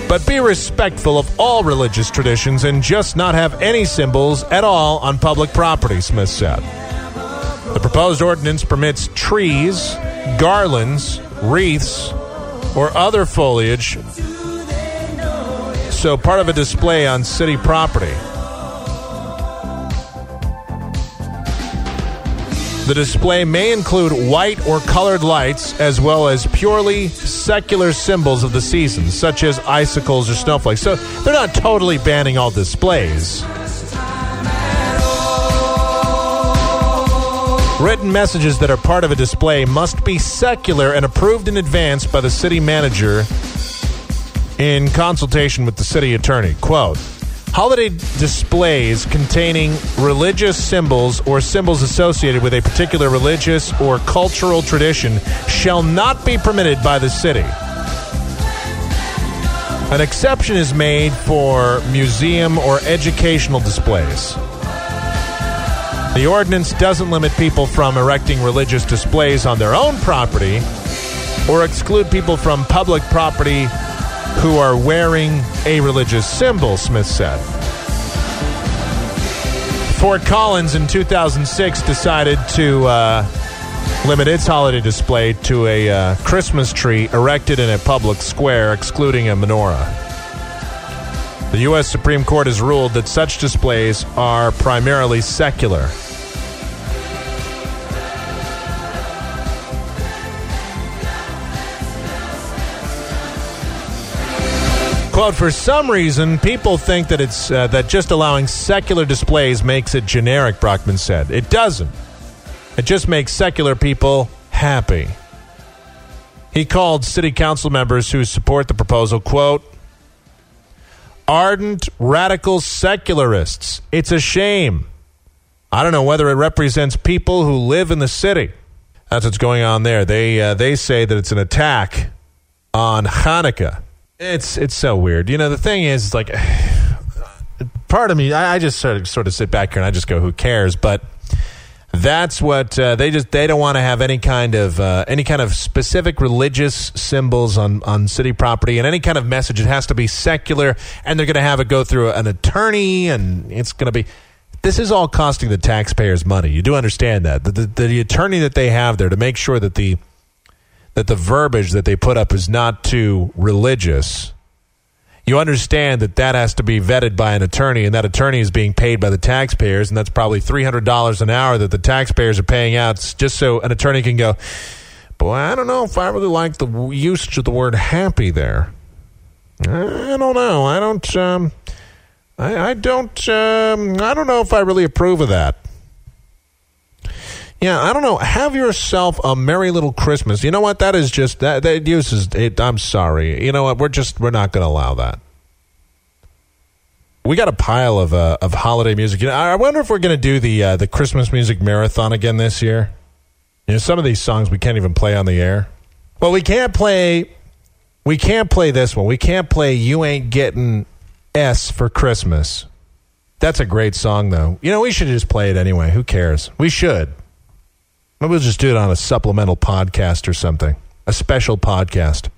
But be respectful of all religious traditions and just not have any symbols at all on public property, Smith said. The proposed ordinance permits trees, garlands, wreaths, or other foliage, so part of a display on city property. The display may include white or colored lights as well as purely secular symbols of the season, such as icicles or snowflakes. So they're not totally banning all displays. Written messages that are part of a display must be secular and approved in advance by the city manager in consultation with the city attorney. Quote Holiday displays containing religious symbols or symbols associated with a particular religious or cultural tradition shall not be permitted by the city. An exception is made for museum or educational displays. The ordinance doesn't limit people from erecting religious displays on their own property or exclude people from public property who are wearing a religious symbol, Smith said. Fort Collins in 2006 decided to uh, limit its holiday display to a uh, Christmas tree erected in a public square, excluding a menorah. The U.S. Supreme Court has ruled that such displays are primarily secular. Quote, for some reason, people think that it's uh, that just allowing secular displays makes it generic, Brockman said. It doesn't. It just makes secular people happy. He called city council members who support the proposal, quote, ardent radical secularists. It's a shame. I don't know whether it represents people who live in the city. That's what's going on there. They uh, they say that it's an attack on Hanukkah. It's it's so weird. You know, the thing is, like, *sighs* part of me, I, I just sort of sort of sit back here and I just go, "Who cares?" But that's what uh, they just they don't want to have any kind of uh, any kind of specific religious symbols on on city property and any kind of message. It has to be secular, and they're going to have it go through an attorney, and it's going to be. This is all costing the taxpayers money. You do understand that the, the, the attorney that they have there to make sure that the that the verbiage that they put up is not too religious, you understand that that has to be vetted by an attorney, and that attorney is being paid by the taxpayers, and that's probably $300 an hour that the taxpayers are paying out just so an attorney can go, Boy, I don't know if I really like the usage of the word happy there. I don't know. I don't. Um, I, I don't. Um, I don't know if I really approve of that. Yeah, I don't know. Have yourself a merry little Christmas. You know what? That is just that that uses it. I'm sorry. You know what? We're just we're not going to allow that. We got a pile of uh, of holiday music. You know, I wonder if we're going to do the uh, the Christmas music marathon again this year. You know, some of these songs we can't even play on the air. Well, we can't play. We can't play this one. We can't play "You Ain't Getting S for Christmas." That's a great song, though. You know, we should just play it anyway. Who cares? We should. Maybe we'll just do it on a supplemental podcast or something, a special podcast.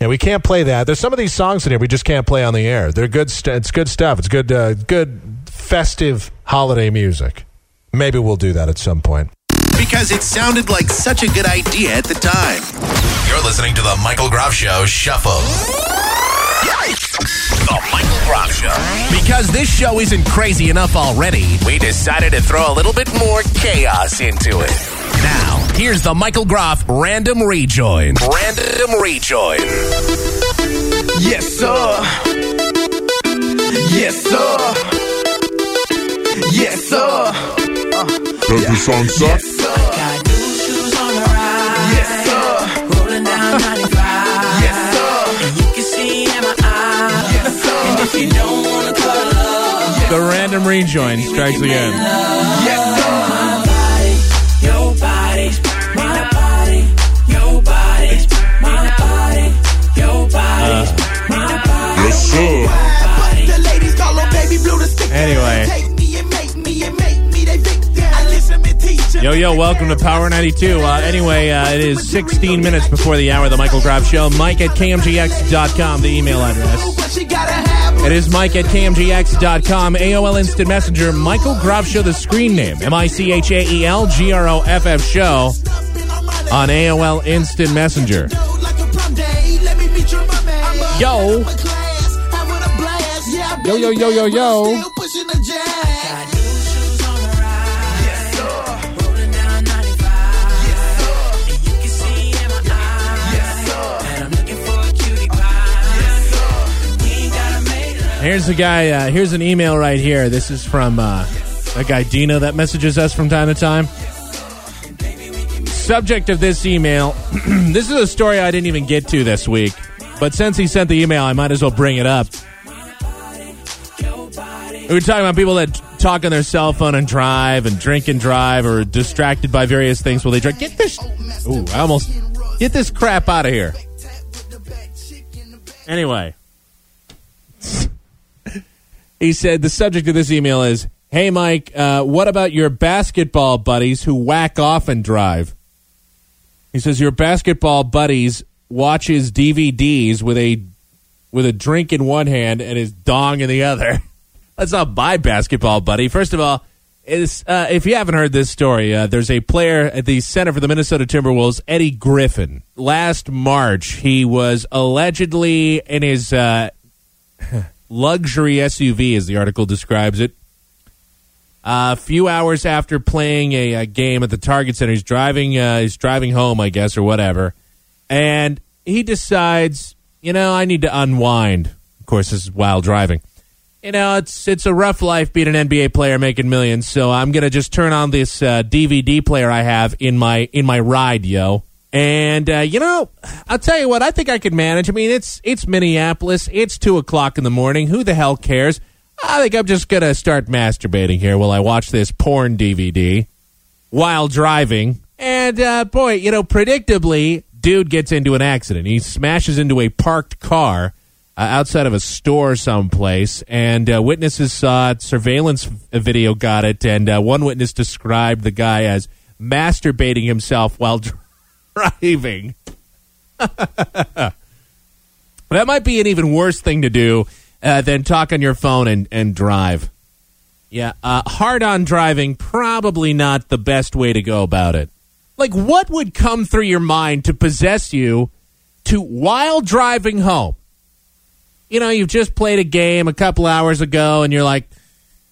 Yeah, we can't play that. There's some of these songs in here we just can't play on the air. They're good. St- it's good stuff. It's good, uh, good festive holiday music. Maybe we'll do that at some point. Because it sounded like such a good idea at the time. You're listening to the Michael Groff Show Shuffle. The Michael Groff Show. Because this show isn't crazy enough already, we decided to throw a little bit more chaos into it. Now, here's the Michael Groff Random Rejoin. Random Rejoin. Yes, sir. Yes, sir. Yes, sir. Uh, Does yeah. the song suck? Yes, sir. Got new shoes on the ride. Yes, sir. Rolling down 95. yes, sir. And you can see in my eyes. Yes, sir. And if you don't want to call up, the random rejoin strikes again. Yes, and teach 'em. Yo, yo, welcome to Power 92. Uh, anyway, uh, it is 16 minutes before the hour the Michael Groff Show. Mike at KMGX.com, the email address. It is Mike at KMGX.com. AOL Instant Messenger. Michael Groff Show, the screen name. M I C H A E L G R O F F Show on AOL Instant Messenger. Yo. a Yo, yo, yo, yo, yo. Still pushing the jazz. Got new shoes on the ride. Yes, sir. Rolling down 95. Yes, sir. And you can see in my eyes. Yes, sir. And I'm looking for a cutie pie. Yes, sir. We ain't gotta make love. Here's the guy. Uh, here's an email right here. This is from uh, that guy Dino that messages us from time to time. Subject of this email. *clears throat* this is a story I didn't even get to this week, but since he sent the email, I might as well bring it up. We were talking about people that talk on their cell phone and drive and drink and drive or distracted by various things while they drive. Get this. Ooh, I almost get this crap out of here. Anyway, *laughs* he said the subject of this email is hey mike uh, what about your basketball buddies who whack off and drive he says your basketball buddies watches dvds with a with a drink in one hand and his dong in the other *laughs* Let's not buy basketball buddy first of all is uh, if you haven't heard this story uh, there's a player at the center for the minnesota timberwolves eddie griffin last march he was allegedly in his uh, *laughs* luxury SUV, as the article describes it. a few hours after playing a, a game at the Target Center, he's driving. Uh, he's driving home, I guess, or whatever, and he decides, you know, I need to unwind. Of course, this is while driving. You know, it's it's a rough life being an NBA player making millions, so I'm gonna just turn on this uh, DVD player I have in my in my ride, yo. And uh, you know, I'll tell you what, I think I could manage. I mean, it's it's Minneapolis. It's two o'clock in the morning. Who the hell cares? I think I'm just gonna start masturbating here while I watch this porn DVD while driving. And uh, boy, you know, predictably, dude gets into an accident. He smashes into a parked car uh, outside of a store someplace, and uh, witnesses saw it. Surveillance video got it, and uh, one witness described the guy as masturbating himself while *laughs* driving. *laughs* that might be an even worse thing to do uh, than talk on your phone and, and drive. Yeah, uh, hard on driving, probably not the best way to go about it. Like, what would come through your mind to possess you to, while driving home? You know, you've just played a game a couple hours ago, and you're like,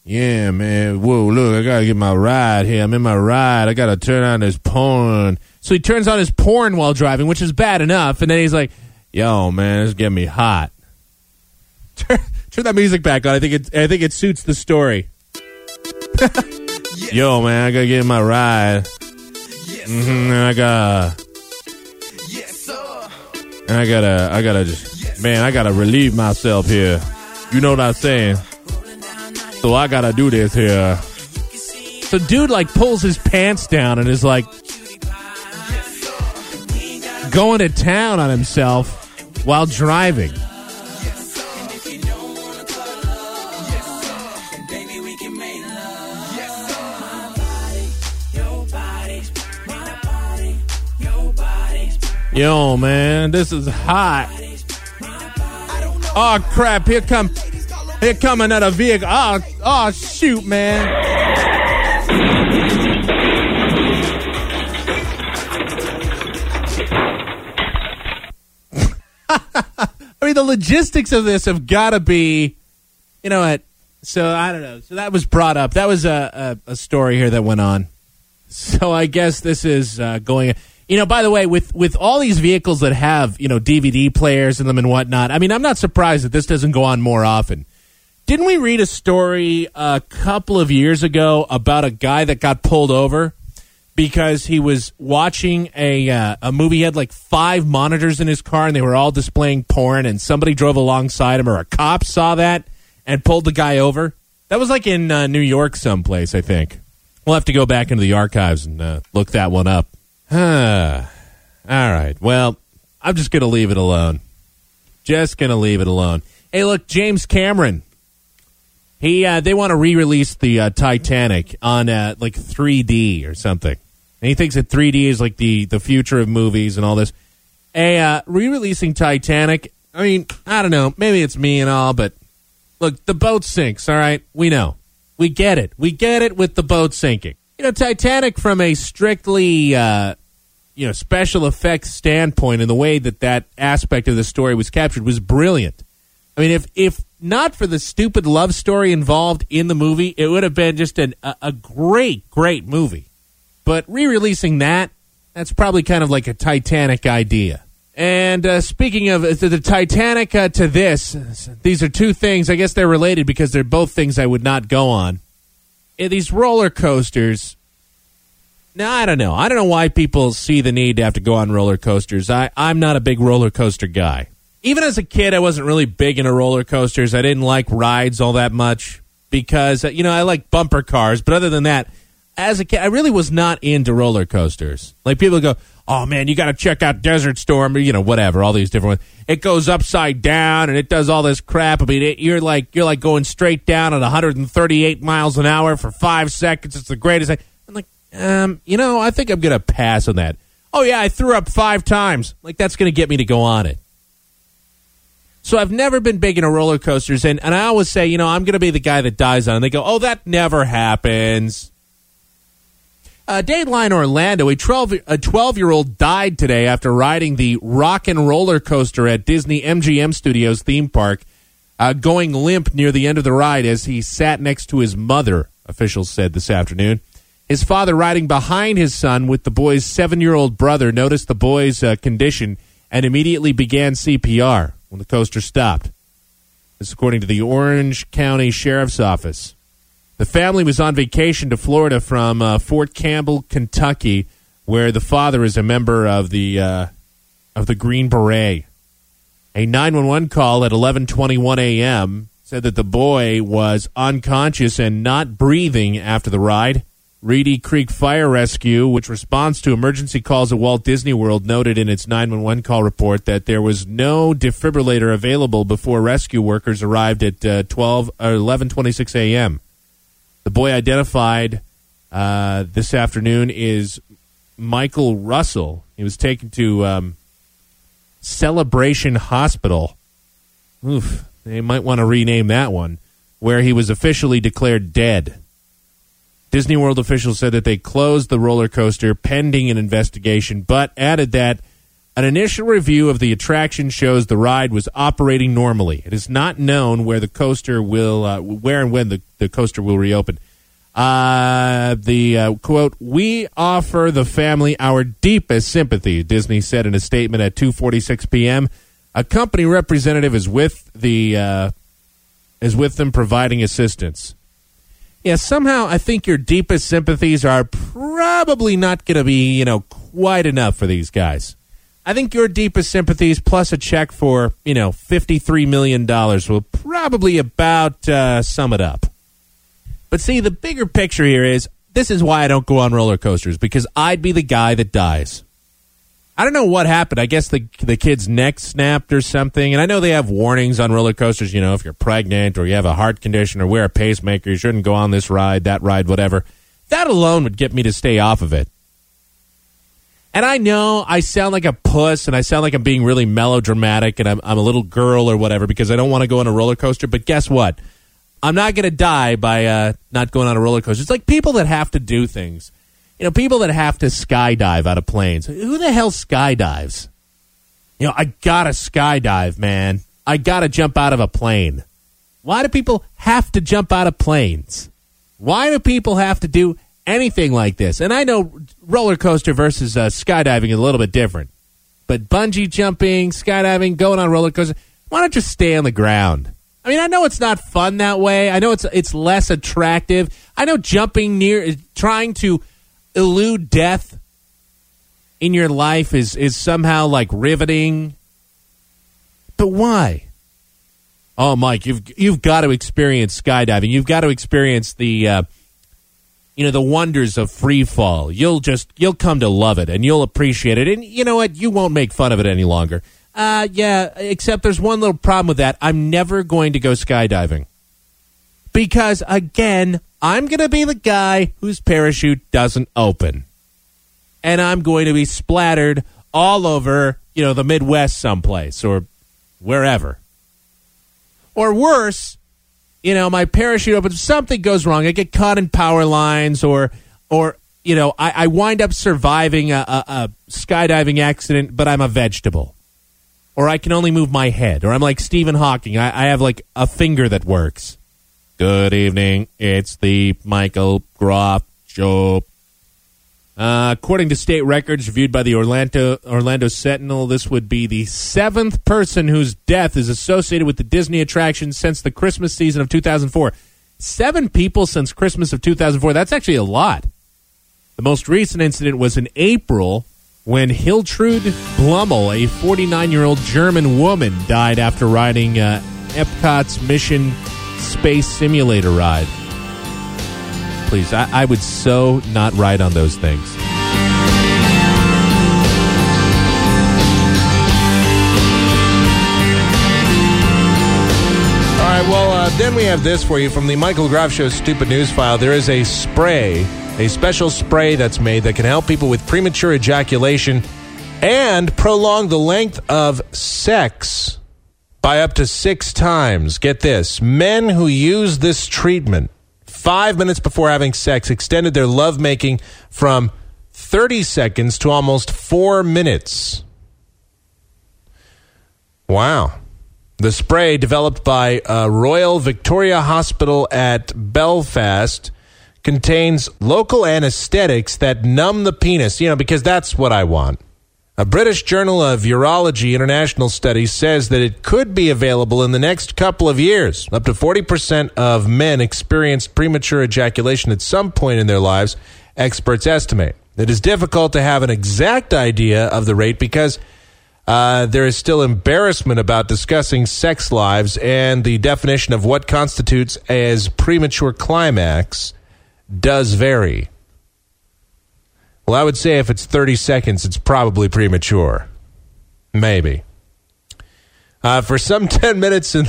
yeah, man, whoa, look, I gotta get my ride here. I'm in my ride. I gotta turn on this porn. So he turns on his porn while driving, which is bad enough, and then he's like, yo, man, this is getting me hot. *laughs* Turn, turn that music back on. I think it, I think it suits the story. *laughs* *laughs* Yo, man, I gotta get in my ride. Hmm and I got. Yes, sir. and I gotta, I gotta just, man, I gotta relieve myself here. You know what I'm saying? So I gotta do this here. So dude like pulls his pants down and is like going to town on himself while driving. Yo, man, this is hot. Oh crap! Here come, here come another vehicle. Oh, oh shoot, man! *laughs* I mean, the logistics of this have got to be, you know what? So I don't know. So that was brought up. That was a, a, a story here that went on. So I guess this is uh, going. You know, by the way, with with all these vehicles that have you know DVD players in them and whatnot, I mean, I'm not surprised that this doesn't go on more often. Didn't we read a story a couple of years ago about a guy that got pulled over because he was watching a uh, a movie? He had like five monitors in his car, and they were all displaying porn. And somebody drove alongside him, or a cop saw that and pulled the guy over. That was like in uh, New York, someplace. I think we'll have to go back into the archives and uh, look that one up. All right. Well, I'm just gonna leave it alone. Just gonna leave it alone. Hey, look, James Cameron. He uh, they want to re-release the uh, Titanic on uh, like 3D or something. And he thinks that 3D is like the the future of movies and all this. A uh, re-releasing Titanic. I mean, I don't know. Maybe it's me and all, but look, the boat sinks. All right, we know, we get it. We get it with the boat sinking. You know, Titanic from a strictly uh, you know special effects standpoint and the way that that aspect of the story was captured was brilliant. I mean, if if not for the stupid love story involved in the movie, it would have been just an, a, a great, great movie. But re-releasing that, that's probably kind of like a Titanic idea. And uh, speaking of uh, the, the Titanic uh, to this, these are two things. I guess they're related because they're both things I would not go on. Eh, these roller coasters. Now I don't know. I don't know why people see the need to have to go on roller coasters. I, I'm not a big roller coaster guy even as a kid, I wasn't really big into roller coasters. I didn't like rides all that much because, you know, I like bumper cars. But other than that, as a kid, I really was not into roller coasters. Like people go, oh man, you got to check out Desert Storm or, you know, whatever, all these different ones. It goes upside down and it does all this crap. I mean, it, you're like, you're like going straight down at 138 miles an hour for five seconds. It's the greatest thing. I'm like, um, you know, I think I'm to pass on that. Oh yeah, I threw up five times. Like that's to get me to go on it. So I've never been big into roller coasters, and, and I always say, you know, I'm going to be the guy that dies on. it. And they go, oh, that never happens. Uh, Dateline Orlando, a 12 a 12 year old died today after riding the rock and roller coaster at Disney MGM Studios theme park, uh, going limp near the end of the ride as he sat next to his mother. Officials said this afternoon. His father, riding behind his son with the boy's seven year old brother, noticed the boy's uh, condition and immediately began CPR when the coaster stopped. This, according to the Orange County Sheriff's Office. The family was on vacation to Florida from uh, Fort Campbell, Kentucky, where the father is a member of the uh, of the Green Beret. A 911 call at 11:21 a.m. said that the boy was unconscious and not breathing after the ride. Reedy Creek Fire Rescue, which responds to emergency calls at Walt Disney World, noted in its 911 call report that there was no defibrillator available before rescue workers arrived at uh, 12 or 11:26 a.m. The boy identified uh, this afternoon is Michael Russell. He was taken to um, Celebration Hospital. Oof, they might want to rename that one, where he was officially declared dead. Disney World officials said that they closed the roller coaster pending an investigation, but added that an initial review of the attraction shows the ride was operating normally. It is not known where the coaster will, uh, where and when the, the coaster will reopen. Uh, the uh, quote: "We offer the family our deepest sympathy," Disney said in a statement at 2:46 p.m. A company representative is with the uh, is with them providing assistance. Yeah, somehow I think your deepest sympathies are probably not going to be, you know, quite enough for these guys. I think your deepest sympathies plus a check for, you know, $53 million will probably about uh, sum it up. But see, the bigger picture here is this is why I don't go on roller coasters because I'd be the guy that dies. I don't know what happened. I guess the the kid's neck snapped or something. And I know they have warnings on roller coasters. You know, if you're pregnant or you have a heart condition or wear a pacemaker, you shouldn't go on this ride, that ride, whatever. That alone would get me to stay off of it. And I know I sound like a puss and I sound like I'm being really melodramatic and I'm, I'm a little girl or whatever because I don't want to go on a roller coaster. But guess what? I'm not going to die by uh, not going on a roller coaster. It's like people that have to do things you know, people that have to skydive out of planes. Who the hell skydives? You know, I gotta skydive, man. I gotta jump out of a plane. Why do people have to jump out of planes? Why do people have to do anything like this? And I know roller coaster versus uh, skydiving is a little bit different, but bungee jumping, skydiving, going on roller coaster. Why don't you stay on the ground? I mean, I know it's not fun that way. I know it's it's less attractive. I know jumping near, trying to elude death in your life is is somehow like riveting. But why? Oh, Mike, you've you've got to experience skydiving. You've got to experience the uh, you know the wonders of free fall. You'll just you'll come to love it and you'll appreciate it. And you know what? You won't make fun of it any longer. Uh, yeah. Except there's one little problem with that. I'm never going to go skydiving because again, I'm going to be the guy whose parachute doesn't open, and I'm going to be splattered all over you know the Midwest someplace or wherever. Or worse, you know, my parachute opens, something goes wrong. I get caught in power lines, or, or you know, I, I wind up surviving a, a, a skydiving accident, but I'm a vegetable. Or I can only move my head. Or I'm like Stephen Hawking. I, I have like a finger that works. Good evening. It's the Michael Groff Show. According to state records reviewed by the Orlando Orlando Sentinel, this would be the seventh person whose death is associated with the Disney attraction since the Christmas season of 2004. Seven people since Christmas of 2004. That's actually a lot. The most recent incident was in April when Hiltrud Blummel, a 49 year old German woman, died after riding uh, Epcot's Mission Space Simulator ride. Please, I, I would so not ride on those things. Then we have this for you from the Michael Groff Show Stupid News File. There is a spray, a special spray that's made that can help people with premature ejaculation and prolong the length of sex by up to six times. Get this men who use this treatment five minutes before having sex extended their lovemaking from 30 seconds to almost four minutes. Wow. The spray, developed by uh, Royal Victoria Hospital at Belfast, contains local anesthetics that numb the penis, you know, because that's what I want. A British Journal of Urology International study says that it could be available in the next couple of years. Up to 40% of men experience premature ejaculation at some point in their lives, experts estimate. It is difficult to have an exact idea of the rate because uh, there is still embarrassment about discussing sex lives, and the definition of what constitutes as premature climax does vary. Well, I would say if it's 30 seconds, it's probably premature. Maybe. Uh, for some *laughs* 10 minutes in.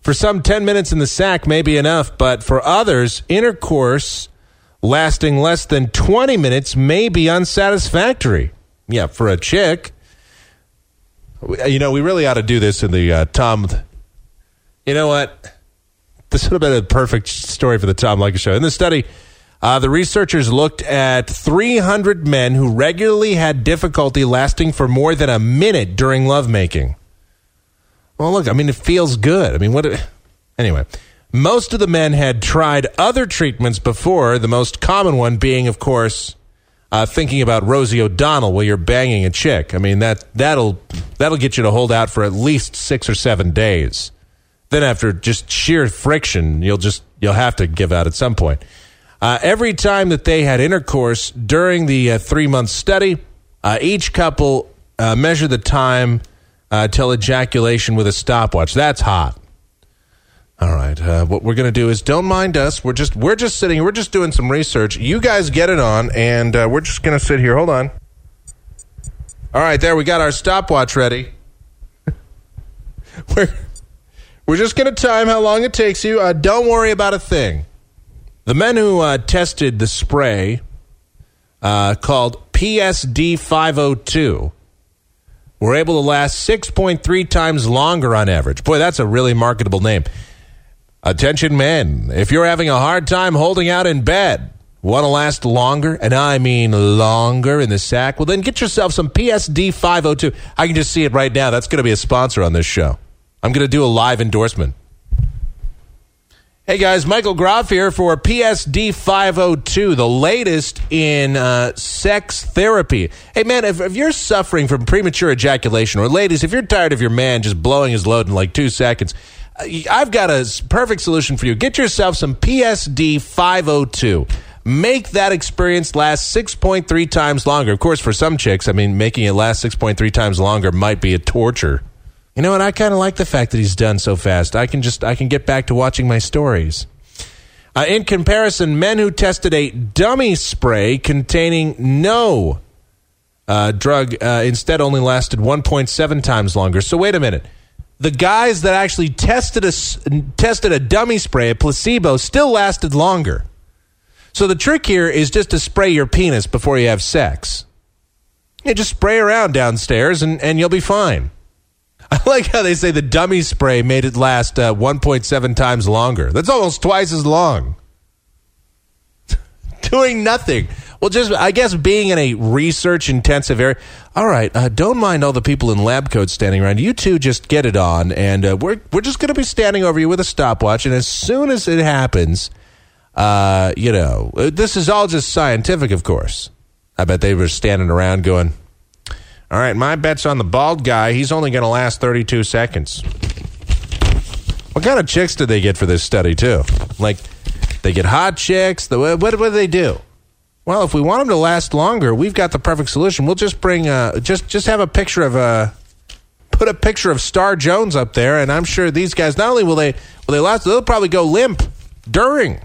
For some 10 minutes in the sack may be enough, but for others, intercourse lasting less than 20 minutes may be unsatisfactory. Yeah, for a chick. You know, we really ought to do this in the uh, Tom. You know what? This would have been a perfect story for the Tom Leykis show. In the study, uh, the researchers looked at 300 men who regularly had difficulty lasting for more than a minute during lovemaking. Well, look, I mean, it feels good. I mean, what? Anyway, most of the men had tried other treatments before, the most common one being, of course, uh, thinking about Rosie O'Donnell while you're banging a chick. I mean that that'll that'll get you to hold out for at least six or seven days. Then after just sheer friction, you'll just you'll have to give out at some point. Uh, every time that they had intercourse during the uh, three month study, uh, each couple uh, measured the time uh, till ejaculation with a stopwatch. That's hot. All right. Uh, what we're going to do is don't mind us. We're just we're just sitting. We're just doing some research. You guys get it on, and uh, we're just going to sit here. Hold on. All right, there we got our stopwatch ready. *laughs* we're we're just going to time how long it takes you. Uh, don't worry about a thing. The men who uh, tested the spray uh, called PSD 502 were able to last 6.3 times longer on average. Boy, that's a really marketable name. Attention, men. If you're having a hard time holding out in bed, want to last longer, and I mean longer in the sack, well, then get yourself some PSD 502. I can just see it right now. That's going to be a sponsor on this show. I'm going to do a live endorsement. Hey guys, Michael Groff here for PSD 502, the latest in uh, sex therapy. Hey man, if, if you're suffering from premature ejaculation, or ladies, if you're tired of your man just blowing his load in like two seconds, I've got a perfect solution for you. Get yourself some PSD 502. Make that experience last 6.3 times longer. Of course, for some chicks, I mean, making it last 6.3 times longer might be a torture. You know what? I kind of like the fact that he's done so fast. I can just I can get back to watching my stories. Uh, in comparison, men who tested a dummy spray containing no uh, drug uh, instead only lasted 1.7 times longer. So wait a minute. The guys that actually tested a tested a dummy spray, a placebo, still lasted longer. So the trick here is just to spray your penis before you have sex. You just spray around downstairs and, and you'll be fine. *laughs* I like how they say the dummy spray made it last uh, 1.7 times longer. That's almost twice as long. *laughs* Doing nothing. Well, just, I guess, being in a research intensive area. All right, uh, don't mind all the people in lab coats standing around. You two just get it on, and uh, we're, we're just going to be standing over you with a stopwatch. And as soon as it happens, uh, you know, uh, this is all just scientific, of course. I bet they were standing around going, all right, my bet's on the bald guy. He's only going to last 32 seconds. What kind of chicks did they get for this study, too? Like, they get hot chicks. The, what, what do they do? Well, if we want them to last longer, we've got the perfect solution. We'll just bring, uh, just just have a picture of uh, put a picture of Star Jones up there, and I'm sure these guys not only will they will they last, they'll probably go limp during.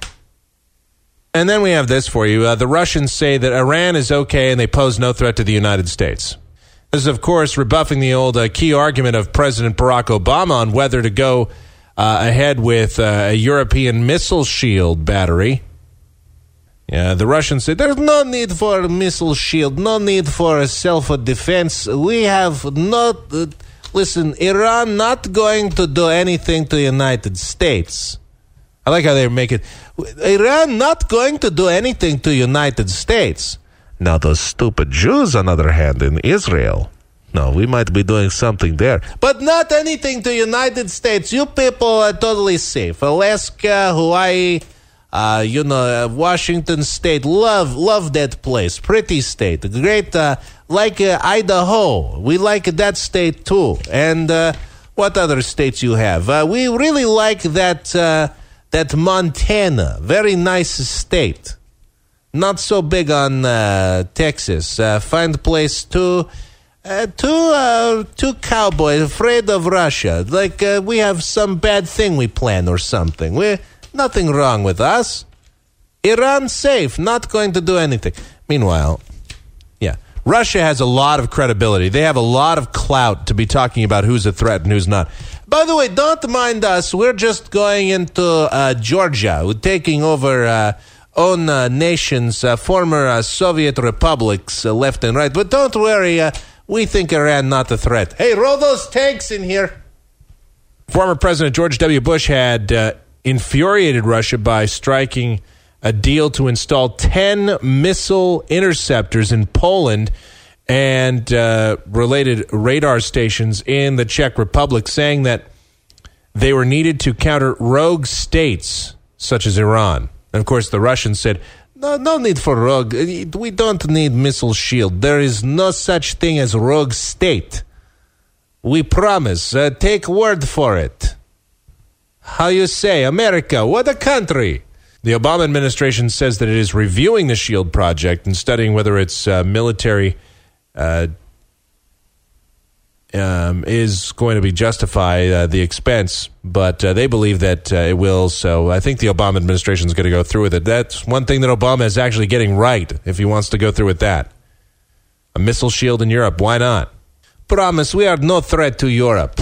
And then we have this for you. Uh, the Russians say that Iran is okay and they pose no threat to the United States. This is, of course, rebuffing the old uh, key argument of President Barack Obama on whether to go uh, ahead with uh, a European missile shield battery. Yeah, the Russians say there's no need for a missile shield, no need for a self defense. We have not. Uh, listen, Iran not going to do anything to the United States. I like how they make it. Iran not going to do anything to United States. Now those stupid Jews, on the other hand, in Israel. No, we might be doing something there, but not anything to United States. You people are totally safe. Alaska, Hawaii, uh, you know, Washington State. Love, love that place. Pretty state. Great, uh, like uh, Idaho. We like that state too. And uh, what other states you have? Uh, we really like that that Montana. Very nice state. Not so big on Texas. Find place too. Uh, two, uh, two cowboys afraid of Russia. Like uh, we have some bad thing we plan or something. We nothing wrong with us. Iran safe, not going to do anything. Meanwhile, yeah, Russia has a lot of credibility. They have a lot of clout to be talking about who's a threat and who's not. By the way, don't mind us. We're just going into uh, Georgia, We're taking over uh, own uh, nations, uh, former uh, Soviet republics, uh, left and right. But don't worry, we think Iran not a threat. Hey, roll those tanks in here. Former President George W. Bush had uh, infuriated Russia by striking a deal to install 10 missile interceptors in Poland and uh, related radar stations in the Czech Republic, saying that they were needed to counter rogue states such as Iran. And of course, the Russians said, no, no need for rogue. We don't need missile shield. There is no such thing as rogue state. We promise. Uh, take word for it. How you say, America? What a country! The Obama administration says that it is reviewing the SHIELD project and studying whether its uh, military uh, um, is going to be justify uh, the expense, but uh, they believe that uh, it will. So I think the Obama administration is going to go through with it. That's one thing that Obama is actually getting right if he wants to go through with that. A missile shield in Europe, why not? Promise, we are no threat to Europe.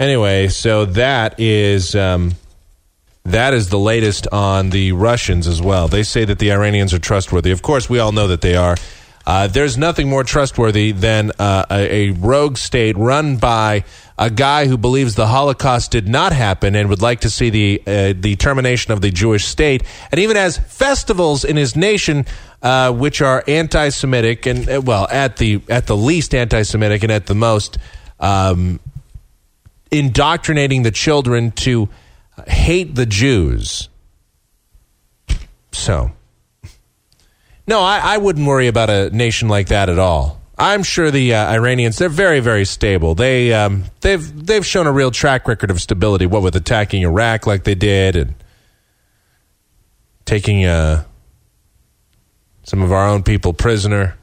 Anyway, so that is um, that is the latest on the Russians as well. They say that the Iranians are trustworthy. Of course, we all know that they are. Uh, there's nothing more trustworthy than uh, a, a rogue state run by a guy who believes the Holocaust did not happen and would like to see the uh, the termination of the Jewish state, and even has festivals in his nation uh, which are anti-Semitic and uh, well, at the at the least anti-Semitic and at the most um, indoctrinating the children to hate the Jews. So, no, I, I wouldn't worry about a nation like that at all. I'm sure the uh, Iranians they're very very stable. They um, they've they've shown a real track record of stability. What with attacking Iraq like they did and taking uh, some of our own people prisoner,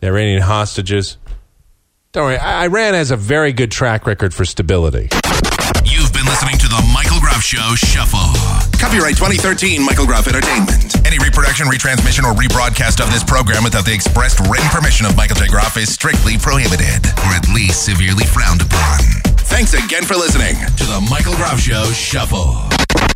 the Iranian hostages. Don't worry, Iran has a very good track record for stability. You've been listening to the Michael Groff Show Shuffle. Copyright 2013 Michael Groff Entertainment. Any reproduction, retransmission, or rebroadcast of this program without the expressed written permission of Michael J. Groff is strictly prohibited, or at least severely frowned upon. Thanks again for listening to the Michael Groff Show Shuffle.